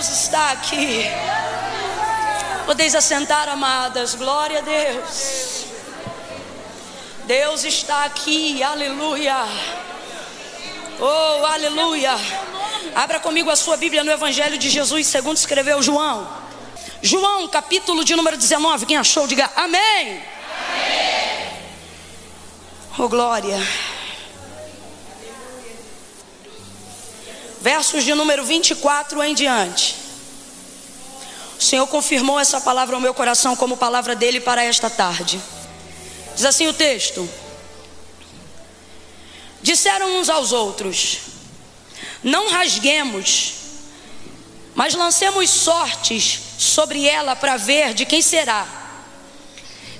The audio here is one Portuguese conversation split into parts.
Deus está aqui. Podeis assentar, amadas. Glória a Deus. Deus está aqui. Aleluia. Oh, aleluia. Abra comigo a sua Bíblia no Evangelho de Jesus, segundo escreveu João. João, capítulo de número 19. Quem achou, diga amém. amém. Oh, glória. Versos de número 24 em diante. O Senhor confirmou essa palavra ao meu coração como palavra dele para esta tarde. Diz assim o texto: Disseram uns aos outros: Não rasguemos, mas lancemos sortes sobre ela para ver de quem será.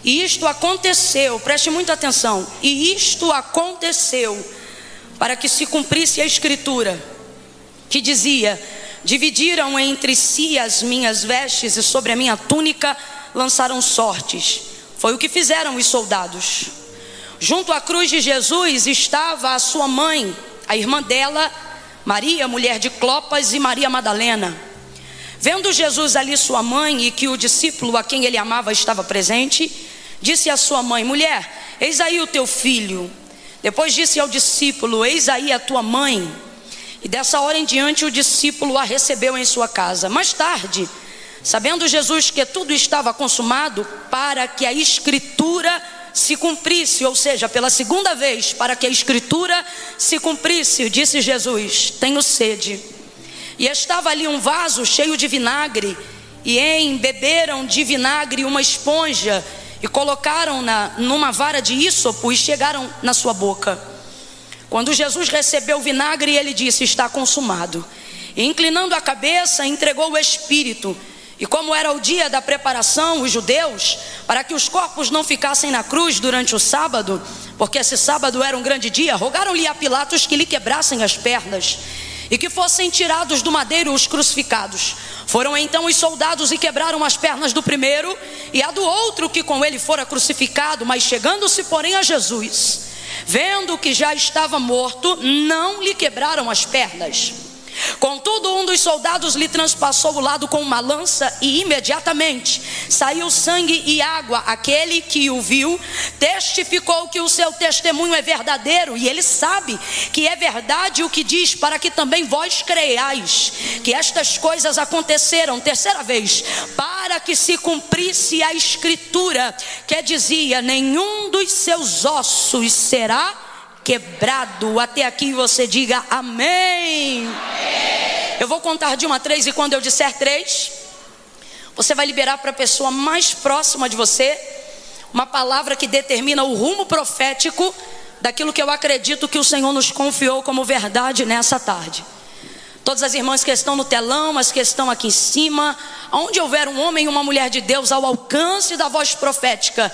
E isto aconteceu, preste muita atenção. E isto aconteceu para que se cumprisse a escritura, que dizia: Dividiram entre si as minhas vestes e sobre a minha túnica lançaram sortes. Foi o que fizeram os soldados. Junto à cruz de Jesus estava a sua mãe, a irmã dela, Maria, mulher de Clopas, e Maria Madalena. Vendo Jesus ali sua mãe e que o discípulo a quem ele amava estava presente, disse à sua mãe: Mulher, eis aí o teu filho. Depois disse ao discípulo: Eis aí a tua mãe. E dessa hora em diante o discípulo a recebeu em sua casa. Mais tarde, sabendo Jesus que tudo estava consumado, para que a escritura se cumprisse, ou seja, pela segunda vez, para que a escritura se cumprisse, disse Jesus: Tenho sede. E estava ali um vaso cheio de vinagre, e embeberam de vinagre uma esponja, e colocaram-na numa vara de ísopo e chegaram na sua boca. Quando Jesus recebeu o vinagre, ele disse: Está consumado. E inclinando a cabeça, entregou o espírito. E como era o dia da preparação, os judeus, para que os corpos não ficassem na cruz durante o sábado, porque esse sábado era um grande dia, rogaram-lhe a Pilatos que lhe quebrassem as pernas e que fossem tirados do madeiro os crucificados. Foram então os soldados e quebraram as pernas do primeiro e a do outro que com ele fora crucificado, mas chegando-se, porém, a Jesus Vendo que já estava morto, não lhe quebraram as pernas. Contudo, um dos soldados lhe transpassou o lado com uma lança e imediatamente saiu sangue e água. Aquele que o viu testificou que o seu testemunho é verdadeiro e ele sabe que é verdade o que diz, para que também vós creiais que estas coisas aconteceram. Terceira vez, para que se cumprisse a escritura que dizia: nenhum dos seus ossos será quebrado. Até aqui você diga amém. Eu vou contar de uma a três, e quando eu disser três, você vai liberar para a pessoa mais próxima de você uma palavra que determina o rumo profético daquilo que eu acredito que o Senhor nos confiou como verdade nessa tarde. Todas as irmãs que estão no telão, as que estão aqui em cima, onde houver um homem e uma mulher de Deus ao alcance da voz profética,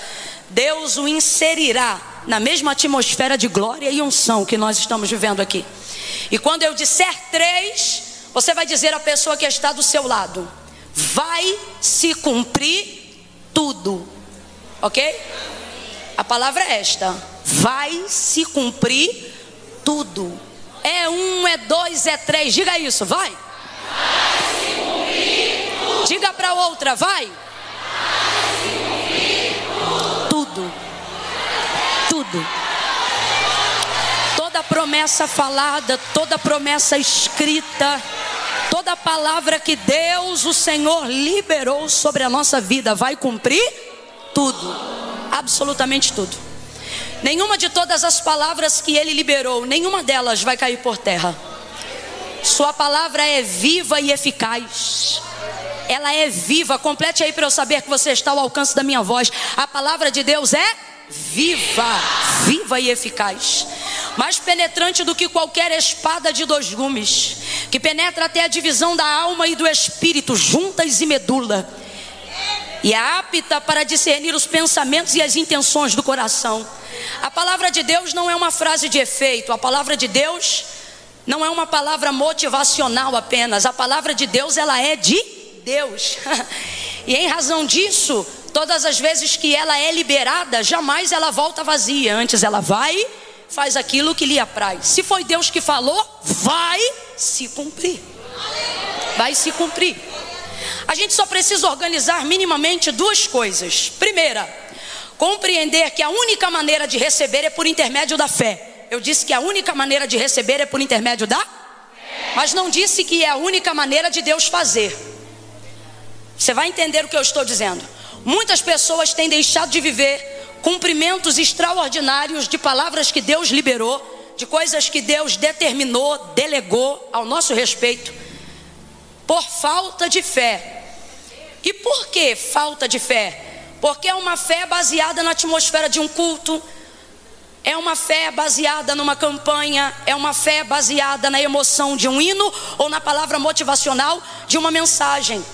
Deus o inserirá na mesma atmosfera de glória e unção que nós estamos vivendo aqui. E quando eu disser três, você vai dizer à pessoa que está do seu lado: vai se cumprir tudo. Ok? A palavra é esta: vai se cumprir tudo. É um, é dois, é três. Diga isso, vai. Vai se cumprir tudo. Diga para outra, vai. Vai se cumprir tudo. Tudo. Tudo. Toda promessa falada, toda promessa escrita, toda palavra que Deus, o Senhor, liberou sobre a nossa vida, vai cumprir tudo. Absolutamente tudo. Nenhuma de todas as palavras que ele liberou, nenhuma delas vai cair por terra. Sua palavra é viva e eficaz. Ela é viva. Complete aí para eu saber que você está ao alcance da minha voz. A palavra de Deus é viva, viva e eficaz. Mais penetrante do que qualquer espada de dois gumes, que penetra até a divisão da alma e do espírito, juntas e medula. E é apta para discernir os pensamentos e as intenções do coração. A palavra de Deus não é uma frase de efeito, a palavra de Deus não é uma palavra motivacional apenas. A palavra de Deus, ela é de Deus. e em razão disso, todas as vezes que ela é liberada, jamais ela volta vazia. Antes ela vai, faz aquilo que lhe apraz. Se foi Deus que falou, vai se cumprir. vai se cumprir. A gente só precisa organizar minimamente duas coisas. Primeira, compreender que a única maneira de receber é por intermédio da fé. Eu disse que a única maneira de receber é por intermédio da mas não disse que é a única maneira de Deus fazer. Você vai entender o que eu estou dizendo. Muitas pessoas têm deixado de viver cumprimentos extraordinários de palavras que Deus liberou, de coisas que Deus determinou, delegou ao nosso respeito, por falta de fé. E por que falta de fé? Porque é uma fé baseada na atmosfera de um culto, é uma fé baseada numa campanha, é uma fé baseada na emoção de um hino ou na palavra motivacional de uma mensagem.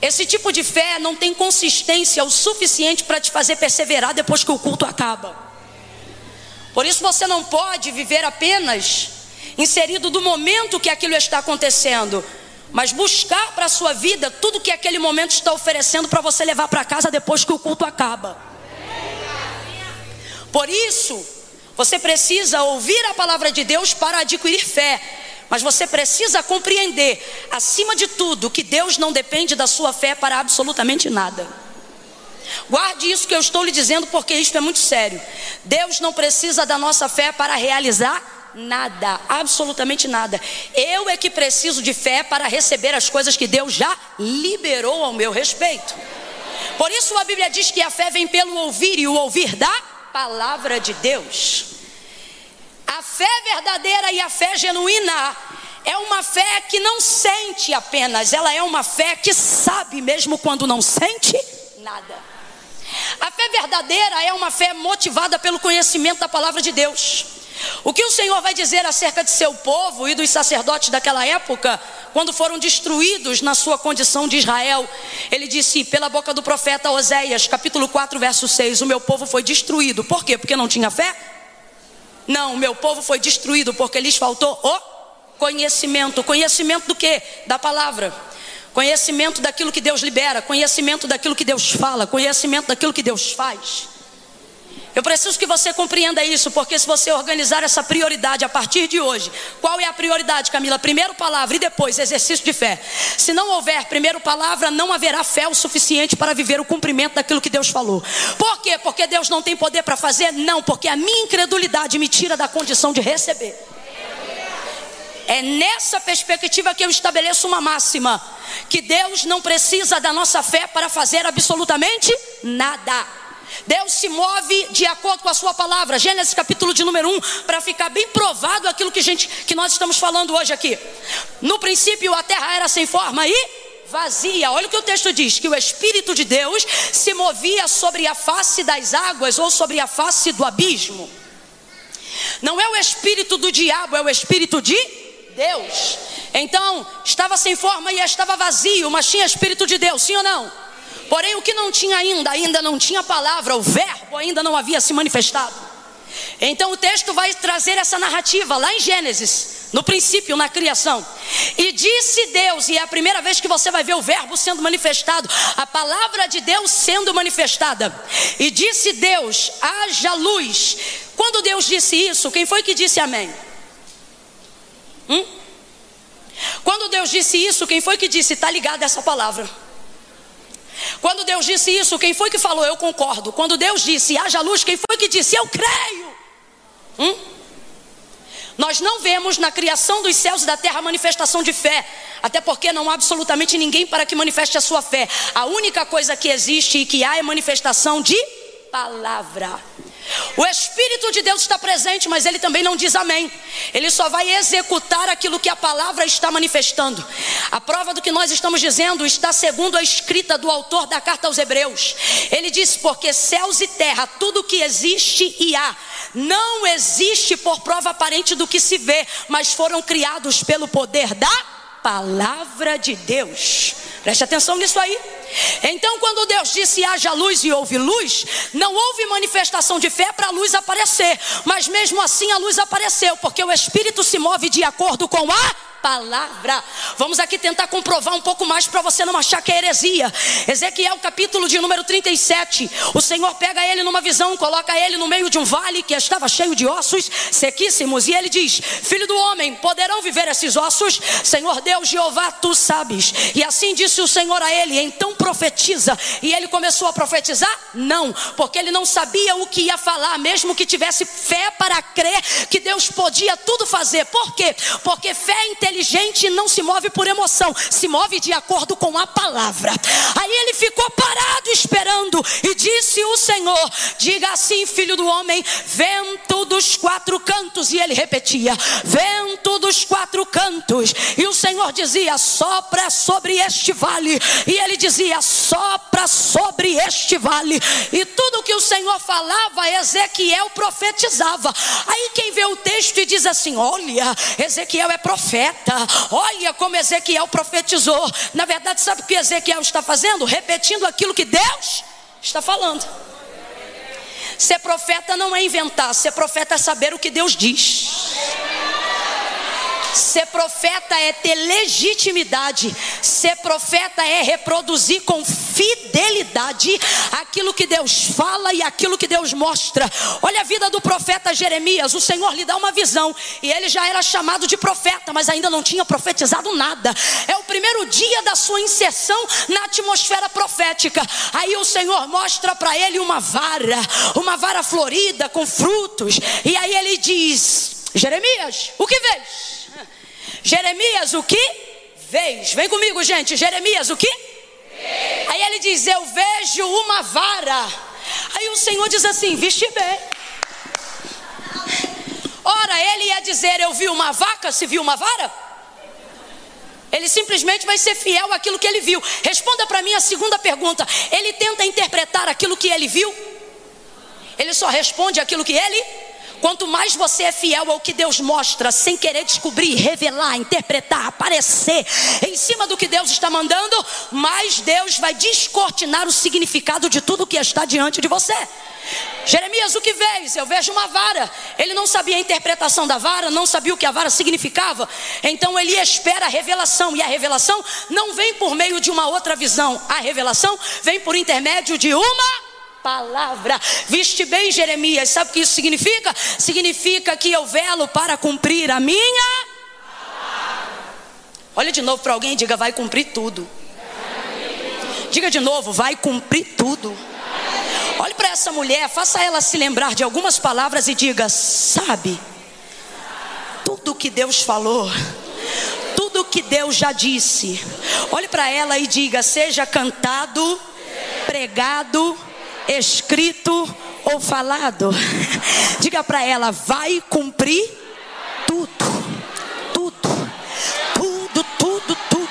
Esse tipo de fé não tem consistência o suficiente para te fazer perseverar depois que o culto acaba. Por isso você não pode viver apenas inserido do momento que aquilo está acontecendo, mas buscar para a sua vida tudo que aquele momento está oferecendo para você levar para casa depois que o culto acaba. Por isso, você precisa ouvir a palavra de Deus para adquirir fé. Mas você precisa compreender, acima de tudo, que Deus não depende da sua fé para absolutamente nada. Guarde isso que eu estou lhe dizendo, porque isto é muito sério. Deus não precisa da nossa fé para realizar nada, absolutamente nada. Eu é que preciso de fé para receber as coisas que Deus já liberou ao meu respeito. Por isso a Bíblia diz que a fé vem pelo ouvir e o ouvir da palavra de Deus. Fé verdadeira e a fé genuína é uma fé que não sente apenas, ela é uma fé que sabe mesmo quando não sente nada. A fé verdadeira é uma fé motivada pelo conhecimento da palavra de Deus. O que o Senhor vai dizer acerca de seu povo e dos sacerdotes daquela época, quando foram destruídos na sua condição de Israel? Ele disse, pela boca do profeta Oséias, capítulo 4, verso 6: O meu povo foi destruído. Por quê? Porque não tinha fé? Não, meu povo foi destruído porque lhes faltou o conhecimento. Conhecimento do que? Da palavra. Conhecimento daquilo que Deus libera, conhecimento daquilo que Deus fala, conhecimento daquilo que Deus faz. Eu preciso que você compreenda isso, porque se você organizar essa prioridade a partir de hoje, qual é a prioridade, Camila? Primeiro palavra e depois exercício de fé. Se não houver primeiro palavra, não haverá fé o suficiente para viver o cumprimento daquilo que Deus falou. Por quê? Porque Deus não tem poder para fazer? Não, porque a minha incredulidade me tira da condição de receber. É nessa perspectiva que eu estabeleço uma máxima: que Deus não precisa da nossa fé para fazer absolutamente nada. Deus se move de acordo com a sua palavra. Gênesis capítulo de número 1, para ficar bem provado aquilo que, gente, que nós estamos falando hoje aqui. No princípio a terra era sem forma e vazia. Olha o que o texto diz: que o Espírito de Deus se movia sobre a face das águas ou sobre a face do abismo. Não é o espírito do diabo, é o espírito de Deus. Então, estava sem forma e estava vazio, mas tinha espírito de Deus, sim ou não? Porém, o que não tinha ainda, ainda não tinha palavra, o verbo ainda não havia se manifestado. Então o texto vai trazer essa narrativa lá em Gênesis, no princípio, na criação. E disse Deus, e é a primeira vez que você vai ver o verbo sendo manifestado, a palavra de Deus sendo manifestada. E disse Deus: haja luz. Quando Deus disse isso, quem foi que disse amém? Hum? Quando Deus disse isso, quem foi que disse? Está ligado essa palavra. Quando Deus disse isso, quem foi que falou? Eu concordo. Quando Deus disse haja luz, quem foi que disse? Eu creio. Hum? Nós não vemos na criação dos céus e da terra manifestação de fé, até porque não há absolutamente ninguém para que manifeste a sua fé. A única coisa que existe e que há é manifestação de palavra. O Espírito de Deus está presente, mas ele também não diz amém. Ele só vai executar aquilo que a palavra está manifestando. A prova do que nós estamos dizendo está segundo a escrita do autor da carta aos Hebreus. Ele diz: Porque céus e terra, tudo que existe e há, não existe por prova aparente do que se vê, mas foram criados pelo poder da palavra de Deus. Preste atenção nisso aí. Então, quando Deus disse haja luz e houve luz, não houve manifestação de fé para a luz aparecer, mas mesmo assim a luz apareceu, porque o Espírito se move de acordo com a palavra. Vamos aqui tentar comprovar um pouco mais para você não achar que é heresia. Ezequiel, capítulo de número 37. O Senhor pega ele numa visão, coloca ele no meio de um vale que estava cheio de ossos sequíssimos, e ele diz: Filho do homem, poderão viver esses ossos? Senhor Deus, Jeová, tu sabes. E assim disse o Senhor a ele: Então profetiza. E ele começou a profetizar? Não, porque ele não sabia o que ia falar, mesmo que tivesse fé para crer que Deus podia tudo fazer. Por quê? Porque fé inteligente inteligente não se move por emoção, se move de acordo com a palavra. Aí ele ficou parado esperando e disse o Senhor: Diga assim, filho do homem, vento dos quatro cantos. E ele repetia: Vento dos quatro cantos. E o Senhor dizia: Sopra sobre este vale. E ele dizia: Sopra sobre este vale. E tudo que o Senhor falava, Ezequiel profetizava. Aí quem vê o texto e diz assim: Olha, Ezequiel é profeta profeta. Olha como Ezequiel profetizou. Na verdade, sabe o que Ezequiel está fazendo? Repetindo aquilo que Deus está falando. Ser profeta não é inventar, ser profeta é saber o que Deus diz. Ser profeta é ter legitimidade. Ser profeta é reproduzir com fidelidade aquilo que Deus fala e aquilo que Deus mostra. Olha a vida do profeta Jeremias. O Senhor lhe dá uma visão e ele já era chamado de profeta, mas ainda não tinha profetizado nada. É o primeiro dia da sua inserção na atmosfera profética. Aí o Senhor mostra para ele uma vara, uma vara florida com frutos. E aí ele diz: Jeremias, o que vês? Jeremias, o que vês? Vem comigo, gente. Jeremias, o que? Aí ele diz: Eu vejo uma vara. Aí o Senhor diz assim: Viste bem. Ora, ele ia dizer: Eu vi uma vaca, se viu uma vara? Ele simplesmente vai ser fiel àquilo que ele viu. Responda para mim a segunda pergunta: Ele tenta interpretar aquilo que ele viu? Ele só responde aquilo que ele Quanto mais você é fiel ao que Deus mostra, sem querer descobrir, revelar, interpretar, aparecer em cima do que Deus está mandando, mais Deus vai descortinar o significado de tudo que está diante de você. Jeremias, o que vês? Eu vejo uma vara. Ele não sabia a interpretação da vara, não sabia o que a vara significava. Então ele espera a revelação. E a revelação não vem por meio de uma outra visão. A revelação vem por intermédio de uma palavra. Viste bem, Jeremias, sabe o que isso significa? Significa que eu velo para cumprir a minha. Olha de novo para alguém e diga: vai cumprir tudo. Diga de novo: vai cumprir tudo. Olhe para essa mulher, faça ela se lembrar de algumas palavras e diga: sabe, tudo que Deus falou tudo que Deus já disse. Olhe para ela e diga: seja cantado, pregado escrito ou falado. Diga para ela: vai cumprir tudo, tudo,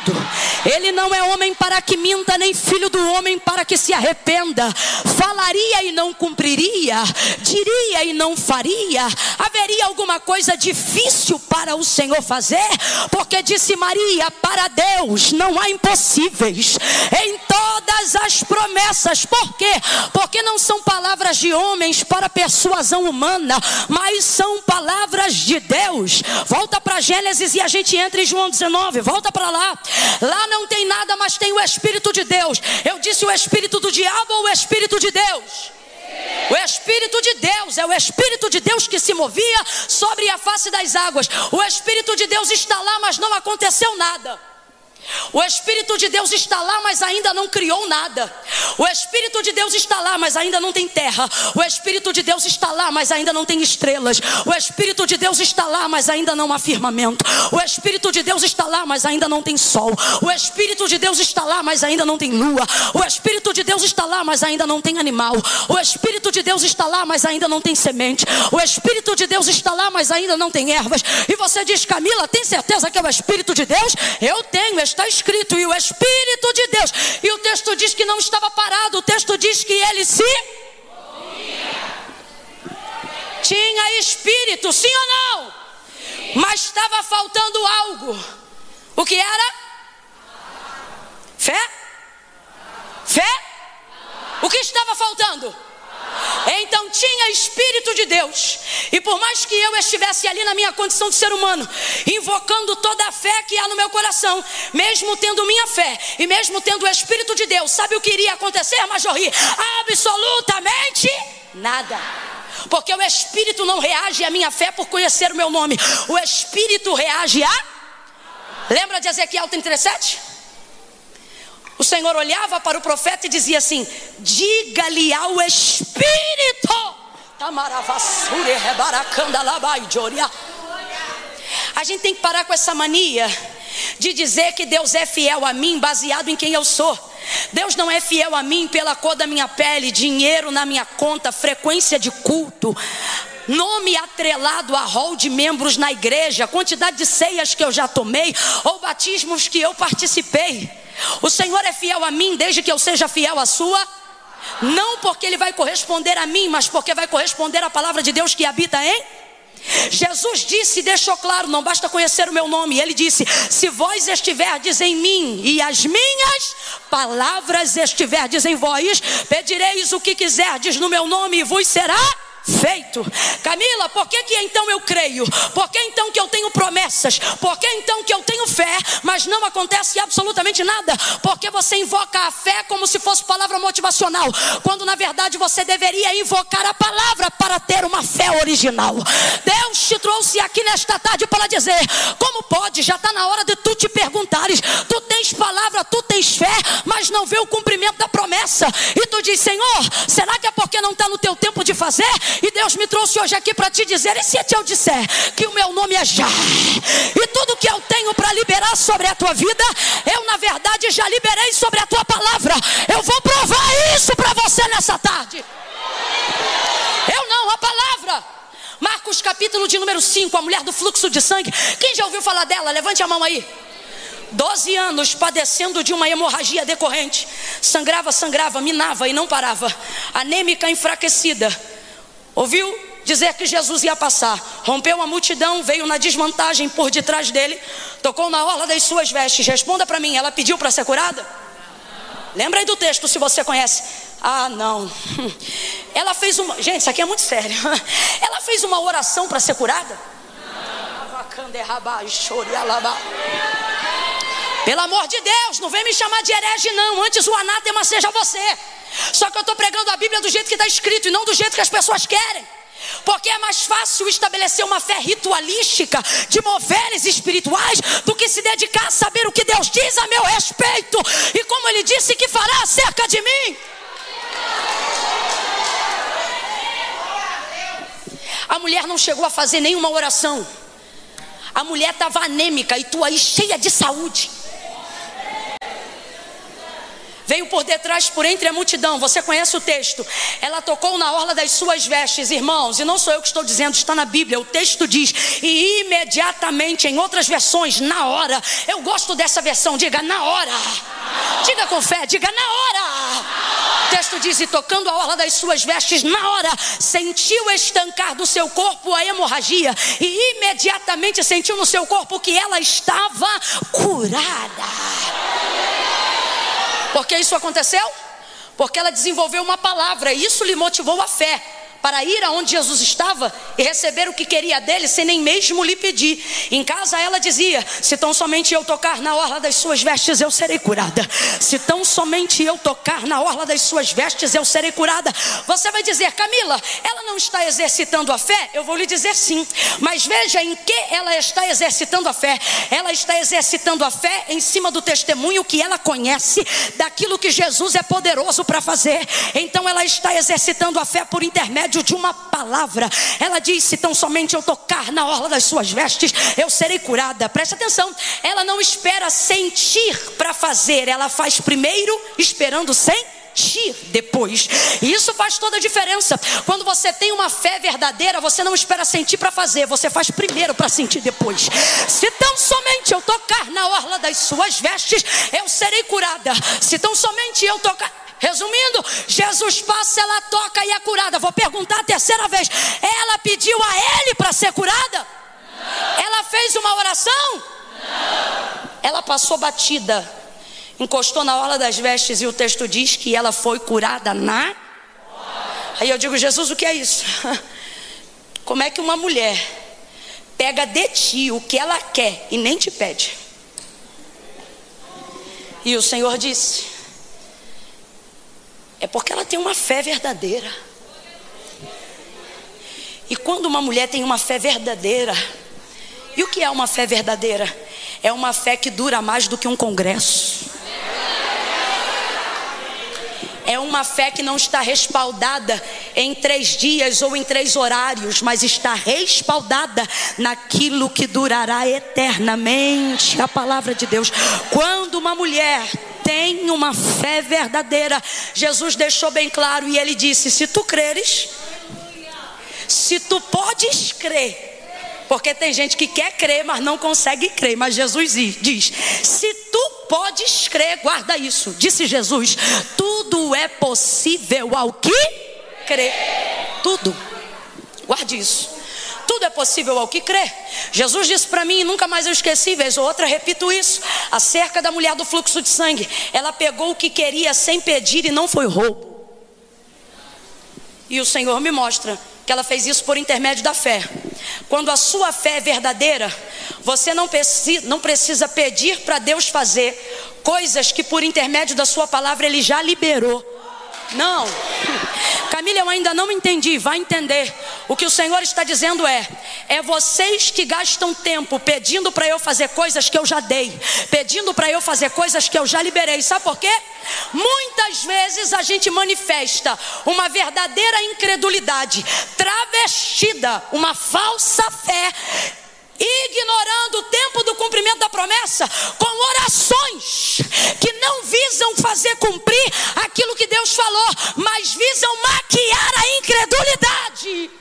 tudo. Ele não é homem para que minta, nem filho do homem para que se arrependa. Falaria e não cumpriria, diria e não faria. Haveria alguma coisa difícil para o Senhor fazer? Porque disse Maria: para Deus não há impossíveis em todas as promessas. Por quê? Porque não são palavras de homens para persuasão humana, mas são palavras de Deus. Volta para Gênesis e a gente entra em João 19. Volta para lá. Lá não tem nada, mas tem o Espírito de Deus. Eu disse o Espírito do diabo ou o Espírito de Deus? O Espírito de Deus é o Espírito de Deus que se movia sobre a face das águas. O Espírito de Deus está lá, mas não aconteceu nada. O Espírito de Deus está lá, mas ainda não criou nada. O Espírito de Deus está lá, mas ainda não tem terra. O Espírito de Deus está lá, mas ainda não tem estrelas. O Espírito de Deus está lá, mas ainda não há firmamento. O Espírito de Deus está lá, mas ainda não tem sol. O Espírito de Deus está lá, mas ainda não tem lua. O Espírito de Deus está lá, mas ainda não tem animal. O Espírito de Deus está lá, mas ainda não tem semente. O Espírito de Deus está lá, mas ainda não tem ervas. E você diz, Camila, tem certeza que é o Espírito de Deus? Eu tenho está escrito, e o Espírito de Deus. E o texto diz que não estava parado, o texto diz que ele se. Tinha espírito, sim ou não? Mas estava faltando algo. O que era? Fé? Fé? O que estava faltando? Então tinha Espírito de Deus. E por mais que eu estivesse ali na minha condição de ser humano, invocando toda a fé que há no meu coração, mesmo tendo minha fé e mesmo tendo o Espírito de Deus, sabe o que iria acontecer, Majorri? Absolutamente nada. Porque o Espírito não reage à minha fé por conhecer o meu nome. O Espírito reage a. Lembra de Ezequiel 37? O Senhor olhava para o profeta e dizia assim: Diga-lhe ao Espírito. A gente tem que parar com essa mania de dizer que Deus é fiel a mim baseado em quem eu sou. Deus não é fiel a mim pela cor da minha pele, dinheiro na minha conta, frequência de culto, nome atrelado a rol de membros na igreja, quantidade de ceias que eu já tomei ou batismos que eu participei. O Senhor é fiel a mim desde que eu seja fiel à sua. Não porque ele vai corresponder a mim, mas porque vai corresponder à palavra de Deus que habita em Jesus disse, deixou claro, não basta conhecer o meu nome. Ele disse: Se vós estiverdes em mim e as minhas palavras estiverdes em vós, pedireis o que quiserdes no meu nome e vos será feito. Camila, por que, que então eu creio? Por que então que eu tenho promessas? Por que então que eu tenho fé, mas não acontece absolutamente nada? Porque você invoca a fé como se fosse palavra motivacional, quando na verdade você deveria invocar a palavra para ter uma fé original. Deus te trouxe aqui nesta tarde para dizer: como pode? Já está na hora de tu te perguntares. Tu tens palavra, tu tens fé, mas não vê o cumprimento da promessa. E tu diz: Senhor, será que é porque não está no teu tempo de fazer? E Deus me trouxe hoje aqui para te dizer: e se eu disser que o meu nome é Já, e tudo que eu tenho para liberar sobre a tua vida, eu na verdade já liberei sobre a tua palavra. Eu vou provar isso para você nessa tarde. Eu não, a palavra. Marcos capítulo de número 5, a mulher do fluxo de sangue. Quem já ouviu falar dela? Levante a mão aí. 12 anos padecendo de uma hemorragia decorrente. Sangrava, sangrava, minava e não parava. Anêmica, enfraquecida Ouviu dizer que Jesus ia passar, rompeu a multidão, veio na desvantagem por detrás dele, tocou na orla das suas vestes. Responda para mim, ela pediu para ser curada? Lembra aí do texto se você conhece. Ah, não. Ela fez uma. Gente, isso aqui é muito sério. Ela fez uma oração para ser curada? Pelo amor de Deus, não vem me chamar de herege, não. Antes o anátema seja você. Só que eu estou pregando a Bíblia do jeito que está escrito e não do jeito que as pessoas querem. Porque é mais fácil estabelecer uma fé ritualística de moveres espirituais do que se dedicar a saber o que Deus diz a meu respeito e como Ele disse que fará acerca de mim. A mulher não chegou a fazer nenhuma oração. A mulher estava anêmica e tu aí cheia de saúde veio por detrás, por entre a multidão. Você conhece o texto? Ela tocou na orla das suas vestes, irmãos, e não sou eu que estou dizendo, está na Bíblia. O texto diz: e imediatamente, em outras versões, na hora. Eu gosto dessa versão, diga na hora. Diga com fé, diga na hora. O texto diz: e tocando a orla das suas vestes, na hora, sentiu estancar do seu corpo a hemorragia, e imediatamente sentiu no seu corpo que ela estava curada. Por que isso aconteceu? Porque ela desenvolveu uma palavra, isso lhe motivou a fé para ir aonde Jesus estava e receber o que queria dele sem nem mesmo lhe pedir. Em casa ela dizia: Se tão somente eu tocar na orla das suas vestes, eu serei curada. Se tão somente eu tocar na orla das suas vestes, eu serei curada. Você vai dizer, Camila, ela não está exercitando a fé? Eu vou lhe dizer sim. Mas veja em que ela está exercitando a fé. Ela está exercitando a fé em cima do testemunho que ela conhece daquilo que Jesus é poderoso para fazer. Então ela está exercitando a fé por intermédio de uma palavra. Ela disse: tão somente eu tocar na orla das suas vestes, eu serei curada. Presta atenção, ela não espera sentir para fazer, ela faz primeiro, esperando sem depois. E isso faz toda a diferença. Quando você tem uma fé verdadeira, você não espera sentir para fazer, você faz primeiro para sentir depois. Se tão somente eu tocar na orla das suas vestes, eu serei curada. Se tão somente eu tocar Resumindo, Jesus passa, ela toca e é curada. Vou perguntar a terceira vez: ela pediu a ele para ser curada? Não. Ela fez uma oração? Não. Ela passou batida, encostou na orla das vestes e o texto diz que ela foi curada na. Aí eu digo, Jesus, o que é isso? Como é que uma mulher pega de ti o que ela quer e nem te pede? E o Senhor disse: É porque ela tem uma fé verdadeira. E quando uma mulher tem uma fé verdadeira, e o que é uma fé verdadeira? É uma fé que dura mais do que um congresso. É uma fé que não está respaldada em três dias ou em três horários, mas está respaldada naquilo que durará eternamente a palavra de Deus. Quando uma mulher tem uma fé verdadeira, Jesus deixou bem claro e ele disse: Se tu creres, se tu podes crer, porque tem gente que quer crer, mas não consegue crer. Mas Jesus diz: se tu podes crer, guarda isso. Disse Jesus: tudo é possível ao que crê. Tudo. Guarde isso. Tudo é possível ao que crê. Jesus disse para mim, nunca mais eu esqueci, vez ou outra, repito isso, acerca da mulher do fluxo de sangue. Ela pegou o que queria sem pedir e não foi roubo. E o Senhor me mostra que ela fez isso por intermédio da fé. Quando a sua fé é verdadeira, você não precisa, não precisa pedir para Deus fazer coisas que por intermédio da sua palavra ele já liberou. Não. Camila, eu ainda não entendi. Vai entender. O que o Senhor está dizendo é: é vocês que gastam tempo pedindo para eu fazer coisas que eu já dei, pedindo para eu fazer coisas que eu já liberei. Sabe por quê? Muitas vezes a gente manifesta uma verdadeira incredulidade, travestida, uma falsa fé ignorando o tempo do cumprimento da promessa com orações que não visam fazer cumprir aquilo que Deus falou, mas visam maquiar a incredulidade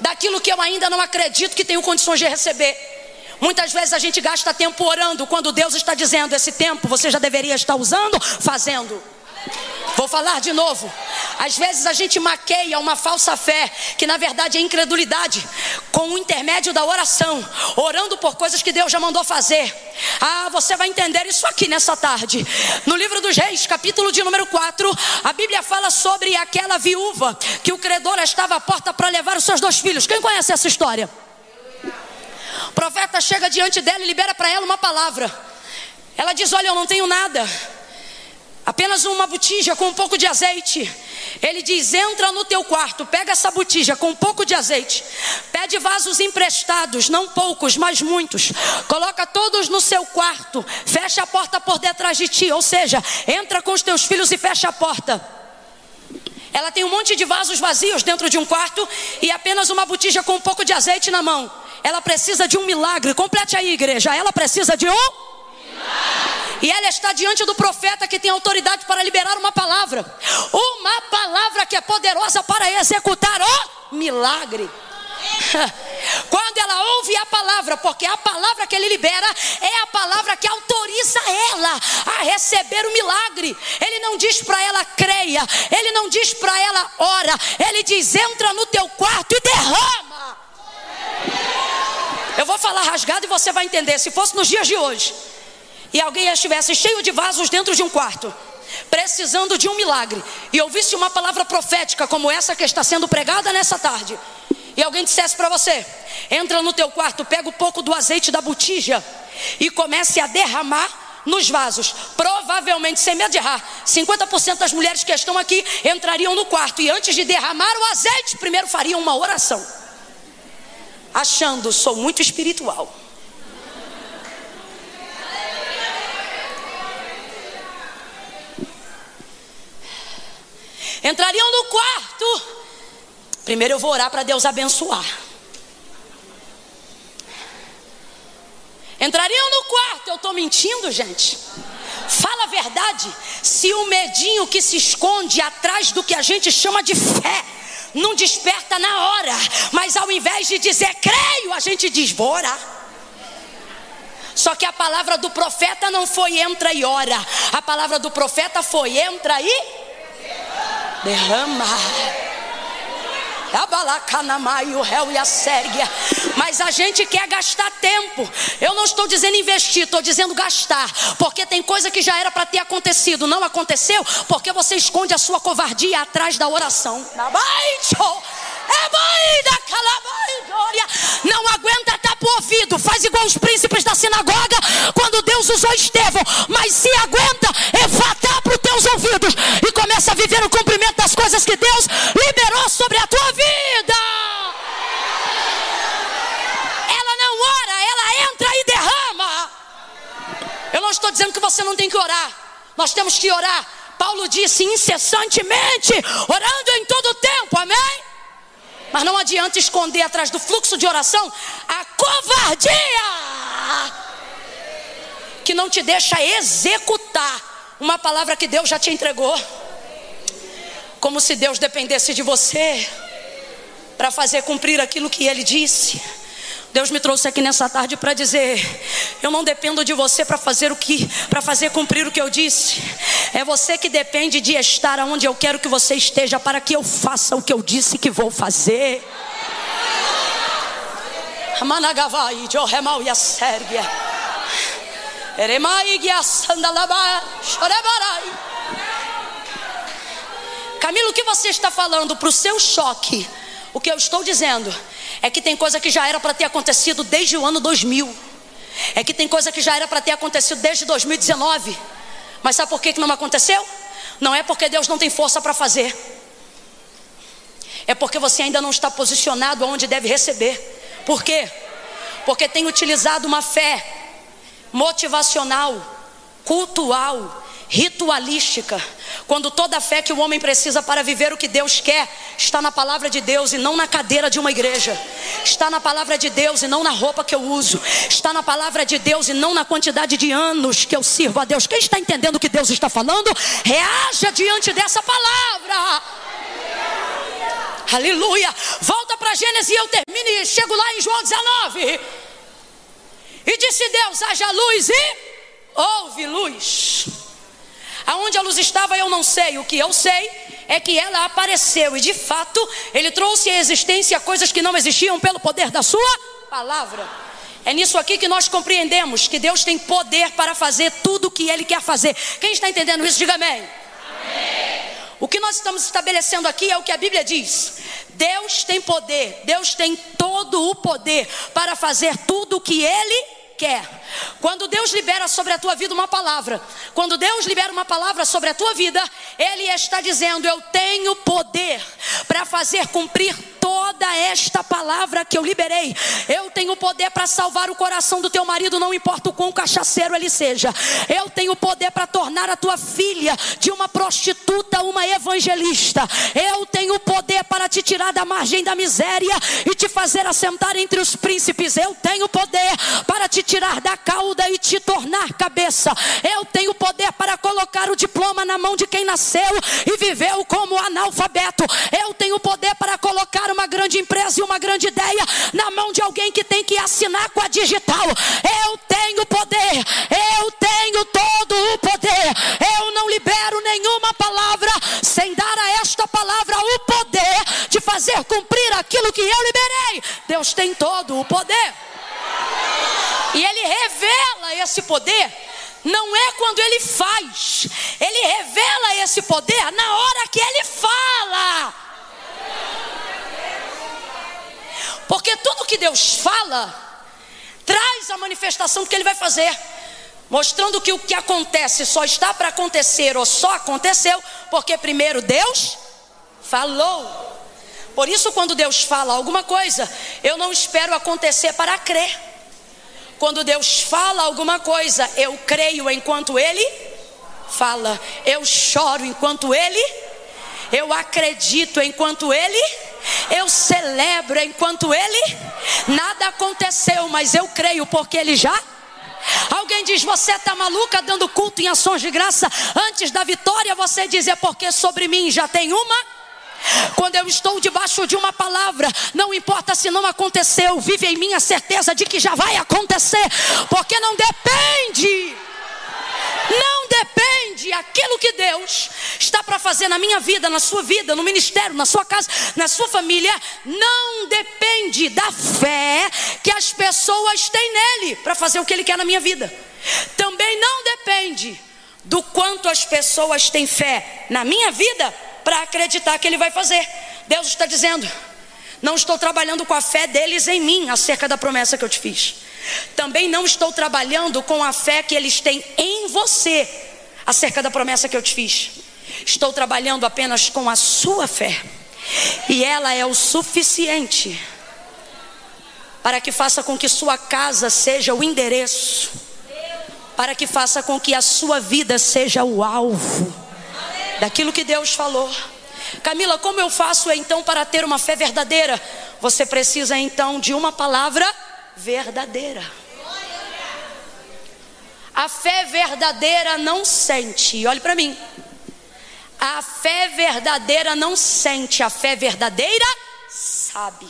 daquilo que eu ainda não acredito que tenho condições de receber. Muitas vezes a gente gasta tempo orando quando Deus está dizendo: esse tempo você já deveria estar usando, fazendo. Vou falar de novo. Às vezes a gente maqueia uma falsa fé, que na verdade é incredulidade, com o intermédio da oração, orando por coisas que Deus já mandou fazer. Ah, você vai entender isso aqui nessa tarde. No livro dos Reis, capítulo de número 4, a Bíblia fala sobre aquela viúva que o credor estava à porta para levar os seus dois filhos. Quem conhece essa história? O profeta chega diante dela e libera para ela uma palavra. Ela diz: Olha, eu não tenho nada apenas uma botija com um pouco de azeite. Ele diz: entra no teu quarto, pega essa botija com um pouco de azeite, pede vasos emprestados, não poucos, mas muitos, coloca todos no seu quarto, fecha a porta por detrás de ti, ou seja, entra com os teus filhos e fecha a porta. Ela tem um monte de vasos vazios dentro de um quarto e apenas uma botija com um pouco de azeite na mão. Ela precisa de um milagre. Complete aí, igreja. Ela precisa de um milagre. E ela está diante do profeta que tem autoridade para liberar uma palavra. Uma palavra que é poderosa para executar o milagre. Quando ela ouve a palavra, porque a palavra que ele libera é a palavra que autoriza ela a receber o milagre. Ele não diz para ela creia, ele não diz para ela ora, ele diz entra no teu quarto e derrama. Eu vou falar rasgado e você vai entender. Se fosse nos dias de hoje, e alguém estivesse cheio de vasos dentro de um quarto, precisando de um milagre, e ouvisse uma palavra profética como essa que está sendo pregada nessa tarde, e alguém dissesse para você: entra no teu quarto, pega um pouco do azeite da botija e comece a derramar nos vasos. Provavelmente, sem medo de errar, 50% das mulheres que estão aqui entrariam no quarto e antes de derramar o azeite, primeiro fariam uma oração, achando, sou muito espiritual. Entrariam no quarto. Primeiro eu vou orar para Deus abençoar. Entrariam no quarto, eu estou mentindo, gente. Fala a verdade. Se o medinho que se esconde atrás do que a gente chama de fé não desperta na hora, mas ao invés de dizer creio, a gente diz vou orar. Só que a palavra do profeta não foi entra e ora. A palavra do profeta foi entra e derrama. Abalacanamai, o réu e a sérgia. Mas a gente quer gastar tempo. Eu não estou dizendo investir, estou dizendo gastar. Porque tem coisa que já era para ter acontecido, não aconteceu, porque você esconde a sua covardia atrás da oração. Não aguenta tapar o ouvido. Faz igual os príncipes da sinagoga quando Deus usou Estevão. Mas se aguenta, é para os teus ouvidos e começa a viver o cumprimento das coisas que Deus liberou sobre a tua vida. Ela não ora, ela entra e derrama. Eu não estou dizendo que você não tem que orar. Nós temos que orar. Paulo disse incessantemente, orando em todo o tempo, amém? Mas não adianta esconder atrás do fluxo de oração a covardia que não te deixa executar uma palavra que Deus já te entregou. Como se Deus dependesse de você para fazer cumprir aquilo que ele disse. Deus me trouxe aqui nessa tarde para dizer: eu não dependo de você para fazer o que, para fazer cumprir o que eu disse. É você que depende de estar onde eu quero que você esteja para que eu faça o que eu disse que vou fazer. Managavai, Joremal e a Sandalaba. Camilo, o que você está falando para o seu choque? O que eu estou dizendo é que tem coisa que já era para ter acontecido desde o ano 2000. É que tem coisa que já era para ter acontecido desde 2019. Mas sabe por que, que não aconteceu? Não é porque Deus não tem força para fazer. É porque você ainda não está posicionado onde deve receber. Por quê? Porque tem utilizado uma fé motivacional, cultual, ritualística, quando toda a fé que o homem precisa para viver o que Deus quer está na palavra de Deus e não na cadeira de uma igreja, está na palavra de Deus e não na roupa que eu uso, está na palavra de Deus e não na quantidade de anos que eu sirvo a Deus. Quem está entendendo o que Deus está falando, reaja diante dessa palavra. Aleluia. Volta para Gênesis e eu termino e chego lá em João 19. E disse Deus: haja luz e houve luz. Aonde a luz estava eu não sei, o que eu sei é que ela apareceu e de fato ele trouxe à existência coisas que não existiam pelo poder da sua palavra. É nisso aqui que nós compreendemos que Deus tem poder para fazer tudo o que Ele quer fazer. Quem está entendendo isso, diga amém. amém. O que nós estamos estabelecendo aqui é o que a Bíblia diz. Deus tem poder, Deus tem todo o poder para fazer tudo o que Ele quer. Quando Deus libera sobre a tua vida uma palavra, quando Deus libera uma palavra sobre a tua vida, Ele está dizendo: Eu tenho poder para fazer cumprir toda esta palavra que eu liberei. Eu tenho poder para salvar o coração do teu marido, não importa o quão cachaceiro ele seja. Eu tenho poder para tornar a tua filha de uma prostituta uma evangelista. Eu tenho poder para te tirar da margem da miséria e te fazer assentar entre os príncipes. Eu tenho poder para te tirar da cauda e te tornar cabeça. Eu tenho poder para colocar o diploma na mão de quem nasceu e viveu como analfabeto. Eu tenho poder para colocar uma grande empresa e uma grande ideia na mão de alguém que tem que assinar com a digital. Eu tenho poder, eu tenho todo o poder. Eu não libero nenhuma palavra sem dar a esta palavra o poder de fazer cumprir aquilo que eu liberei. Deus tem todo o poder. E Ele revela esse poder não é quando ele faz, ele revela esse poder na hora que ele fala. Porque tudo que Deus fala traz a manifestação do que ele vai fazer, mostrando que o que acontece só está para acontecer ou só aconteceu porque primeiro Deus falou. Por isso, quando Deus fala alguma coisa, eu não espero acontecer para crer. Quando Deus fala alguma coisa, eu creio enquanto Ele fala, eu choro enquanto Ele, eu acredito enquanto Ele eu celebro enquanto ele nada aconteceu, mas eu creio porque ele já Alguém diz: Você está maluca dando culto em ações de graça antes da vitória? Você diz: É porque sobre mim já tem uma. Quando eu estou debaixo de uma palavra, não importa se não aconteceu, vive em mim a certeza de que já vai acontecer, porque não depende, não depende aquilo que Deus está para fazer na minha vida, na sua vida, no ministério, na sua casa, na sua família, não depende da fé que as pessoas têm nele para fazer o que ele quer na minha vida. Também não depende do quanto as pessoas têm fé na minha vida para acreditar que ele vai fazer. Deus está dizendo: não estou trabalhando com a fé deles em mim acerca da promessa que eu te fiz. Também não estou trabalhando com a fé que eles têm em você acerca da promessa que eu te fiz. Estou trabalhando apenas com a sua fé. E ela é o suficiente para que faça com que sua casa seja o endereço, para que faça com que a sua vida seja o alvo daquilo que Deus falou. Camila, como eu faço então para ter uma fé verdadeira? Você precisa então de uma palavra verdadeira. A fé verdadeira não sente, olhe para mim. A fé verdadeira não sente, a fé verdadeira sabe.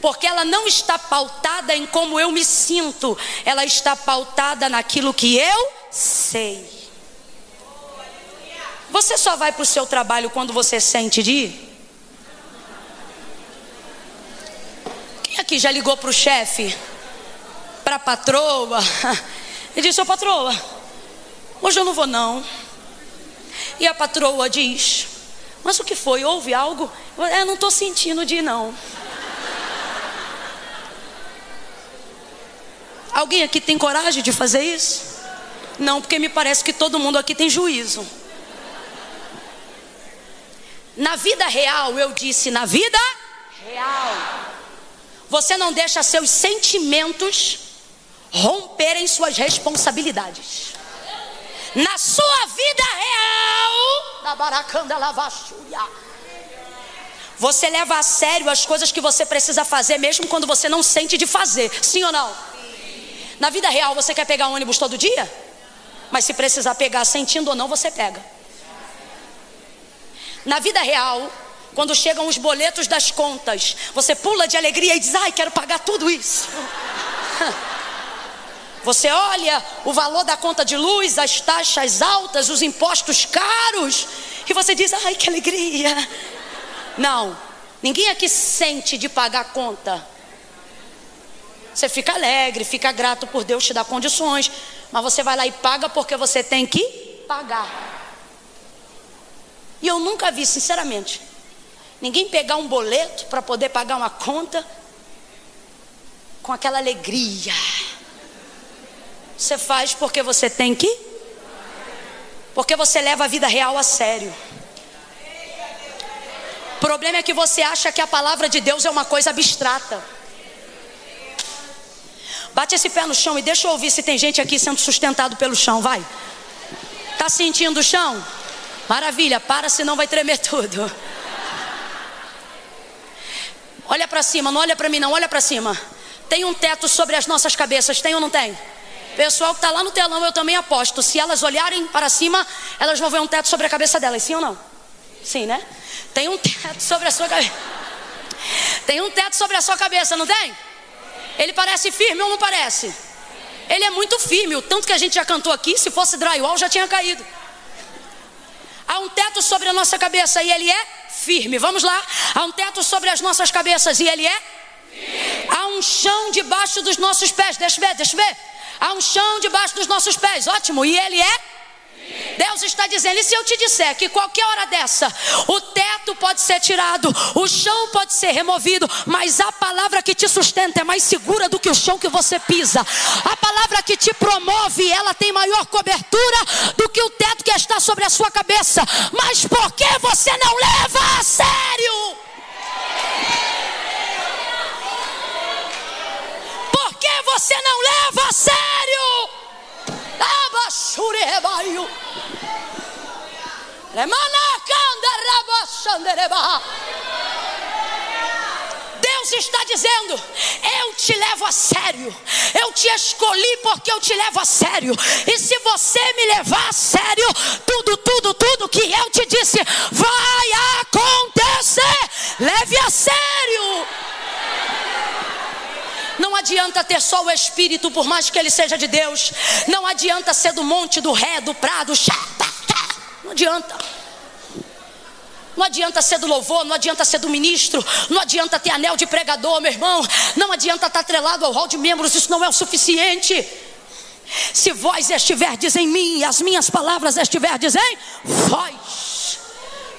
Porque ela não está pautada em como eu me sinto, ela está pautada naquilo que eu sei. Você só vai para o seu trabalho quando você sente de ir? Quem aqui já ligou para o chefe, para a patroa, e disse: Ô patroa, hoje eu não vou não. E a patroa diz: Mas o que foi? Houve algo? É, não estou sentindo de ir não. Alguém aqui tem coragem de fazer isso? Não, porque me parece que todo mundo aqui tem juízo. Na vida real, eu disse, na vida real. Você não deixa seus sentimentos romperem suas responsabilidades. Na sua vida real, na baracanda lavachúria. Você leva a sério as coisas que você precisa fazer, mesmo quando você não sente de fazer. Sim ou não? Na vida real, você quer pegar ônibus todo dia? Mas se precisar pegar sentindo ou não, você pega. Na vida real, quando chegam os boletos das contas, você pula de alegria e diz: Ai, quero pagar tudo isso. Você olha o valor da conta de luz, as taxas altas, os impostos caros, e você diz: Ai, que alegria. Não, ninguém aqui sente de pagar a conta. Você fica alegre, fica grato por Deus te dar condições, mas você vai lá e paga porque você tem que pagar. E eu nunca vi, sinceramente, ninguém pegar um boleto para poder pagar uma conta com aquela alegria. Você faz porque você tem que, porque você leva a vida real a sério. O problema é que você acha que a palavra de Deus é uma coisa abstrata. Bate esse pé no chão e deixa eu ouvir se tem gente aqui sendo sustentado pelo chão, vai. Tá sentindo o chão? Maravilha, para senão vai tremer tudo. Olha para cima, não olha para mim, não, olha para cima. Tem um teto sobre as nossas cabeças, tem ou não tem? Pessoal que está lá no telão, eu também aposto. Se elas olharem para cima, elas vão ver um teto sobre a cabeça delas, sim ou não? Sim, né? Tem um teto sobre a sua cabeça. Tem um teto sobre a sua cabeça, não tem? Ele parece firme ou não parece? Ele é muito firme, o tanto que a gente já cantou aqui, se fosse drywall já tinha caído. Há um teto sobre a nossa cabeça e ele é firme. Vamos lá. Há um teto sobre as nossas cabeças e ele é firme. Há um chão debaixo dos nossos pés. Deixa eu ver, deixa eu ver. Há um chão debaixo dos nossos pés. Ótimo. E ele é Deus está dizendo: e se eu te disser que qualquer hora dessa, o teto pode ser tirado, o chão pode ser removido, mas a palavra que te sustenta é mais segura do que o chão que você pisa. A palavra que te promove, ela tem maior cobertura do que o teto que está sobre a sua cabeça. Mas por que você não leva a sério? Por que você não leva a sério? Deus está dizendo: Eu te levo a sério. Eu te escolhi porque eu te levo a sério. E se você me levar a sério, tudo, tudo, tudo que eu te disse vai acontecer. Leve a sério. Não adianta ter só o Espírito, por mais que ele seja de Deus. Não adianta ser do monte, do ré, do prado. Não adianta. Não adianta ser do louvor, não adianta ser do ministro, não adianta ter anel de pregador, meu irmão. Não adianta estar atrelado ao hall de membros, isso não é o suficiente. Se vós estiverdes em mim e as minhas palavras estiverdes em vós,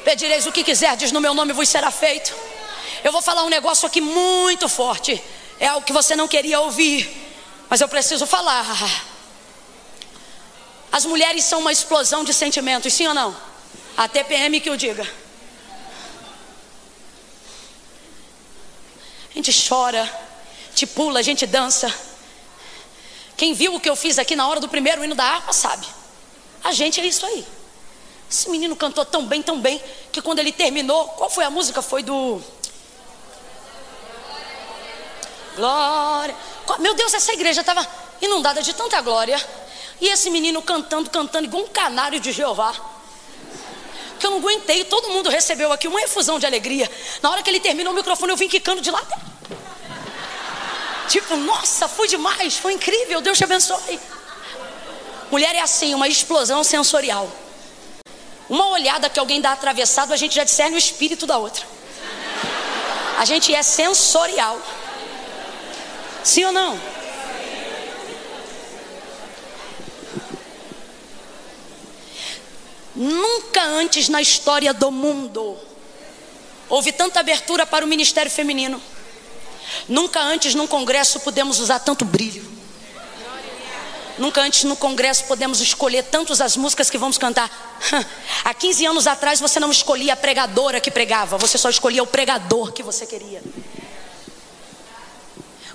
pedireis o que quiserdes no meu nome, vos será feito. Eu vou falar um negócio aqui muito forte. É algo que você não queria ouvir, mas eu preciso falar. As mulheres são uma explosão de sentimentos, sim ou não? A TPM que o diga. A gente chora, te pula, a gente dança. Quem viu o que eu fiz aqui na hora do primeiro hino da harpa sabe. A gente é isso aí. Esse menino cantou tão bem, tão bem, que quando ele terminou, qual foi a música? Foi do. Glória. Meu Deus, essa igreja estava inundada de tanta glória. E esse menino cantando, cantando, igual um canário de Jeová. Que eu não aguentei. Todo mundo recebeu aqui uma efusão de alegria. Na hora que ele terminou o microfone, eu vim quicando de lá. Tipo, nossa, foi demais, foi incrível, Deus te abençoe. Mulher é assim, uma explosão sensorial. Uma olhada que alguém dá atravessado, a gente já discerne o espírito da outra. A gente é sensorial. Sim ou não? Nunca antes na história do mundo houve tanta abertura para o ministério feminino. Nunca antes num congresso pudemos usar tanto brilho. Nunca antes no congresso podemos escolher tantas as músicas que vamos cantar. Há 15 anos atrás você não escolhia a pregadora que pregava, você só escolhia o pregador que você queria.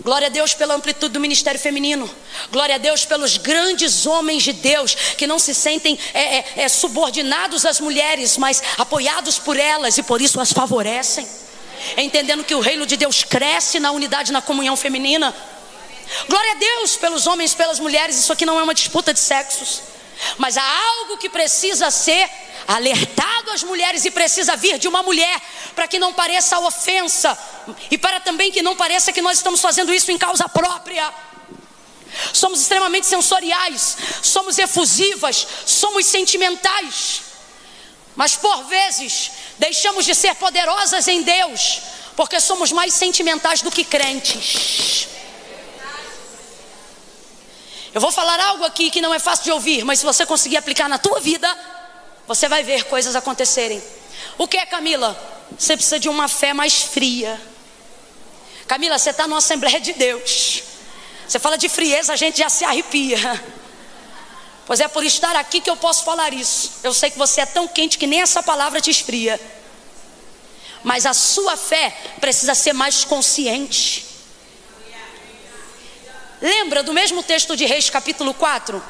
Glória a Deus pela amplitude do ministério feminino. Glória a Deus pelos grandes homens de Deus que não se sentem é, é, é, subordinados às mulheres, mas apoiados por elas e por isso as favorecem entendendo que o reino de Deus cresce na unidade, na comunhão feminina. Glória a Deus pelos homens, pelas mulheres, isso aqui não é uma disputa de sexos, mas há algo que precisa ser alertado às mulheres e precisa vir de uma mulher, para que não pareça ofensa e para também que não pareça que nós estamos fazendo isso em causa própria. Somos extremamente sensoriais, somos efusivas, somos sentimentais, mas por vezes Deixamos de ser poderosas em Deus, porque somos mais sentimentais do que crentes. Eu vou falar algo aqui que não é fácil de ouvir, mas se você conseguir aplicar na tua vida, você vai ver coisas acontecerem. O que é, Camila? Você precisa de uma fé mais fria. Camila, você está numa Assembleia de Deus. Você fala de frieza, a gente já se arrepia. Pois é por estar aqui que eu posso falar isso. Eu sei que você é tão quente que nem essa palavra te esfria. Mas a sua fé precisa ser mais consciente. Lembra do mesmo texto de Reis, capítulo 4?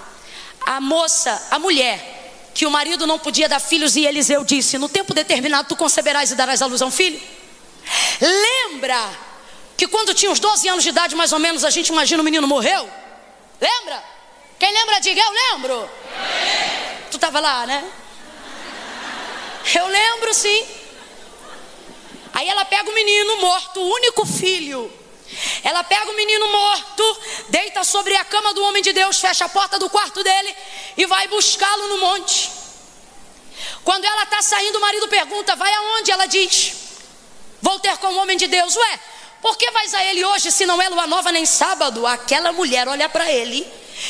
A moça, a mulher, que o marido não podia dar filhos e Eliseu disse: No tempo determinado tu conceberás e darás à luz a um filho. Lembra que quando tinha uns 12 anos de idade, mais ou menos, a gente imagina o menino morreu? Lembra? Quem lembra, diga eu lembro. Tu estava lá, né? Eu lembro sim. Aí ela pega o menino morto, o único filho. Ela pega o menino morto, deita sobre a cama do homem de Deus, fecha a porta do quarto dele e vai buscá-lo no monte. Quando ela está saindo, o marido pergunta: Vai aonde? Ela diz: Vou ter com o homem de Deus. Ué, por que vais a ele hoje se não é lua nova nem sábado? Aquela mulher olha para ele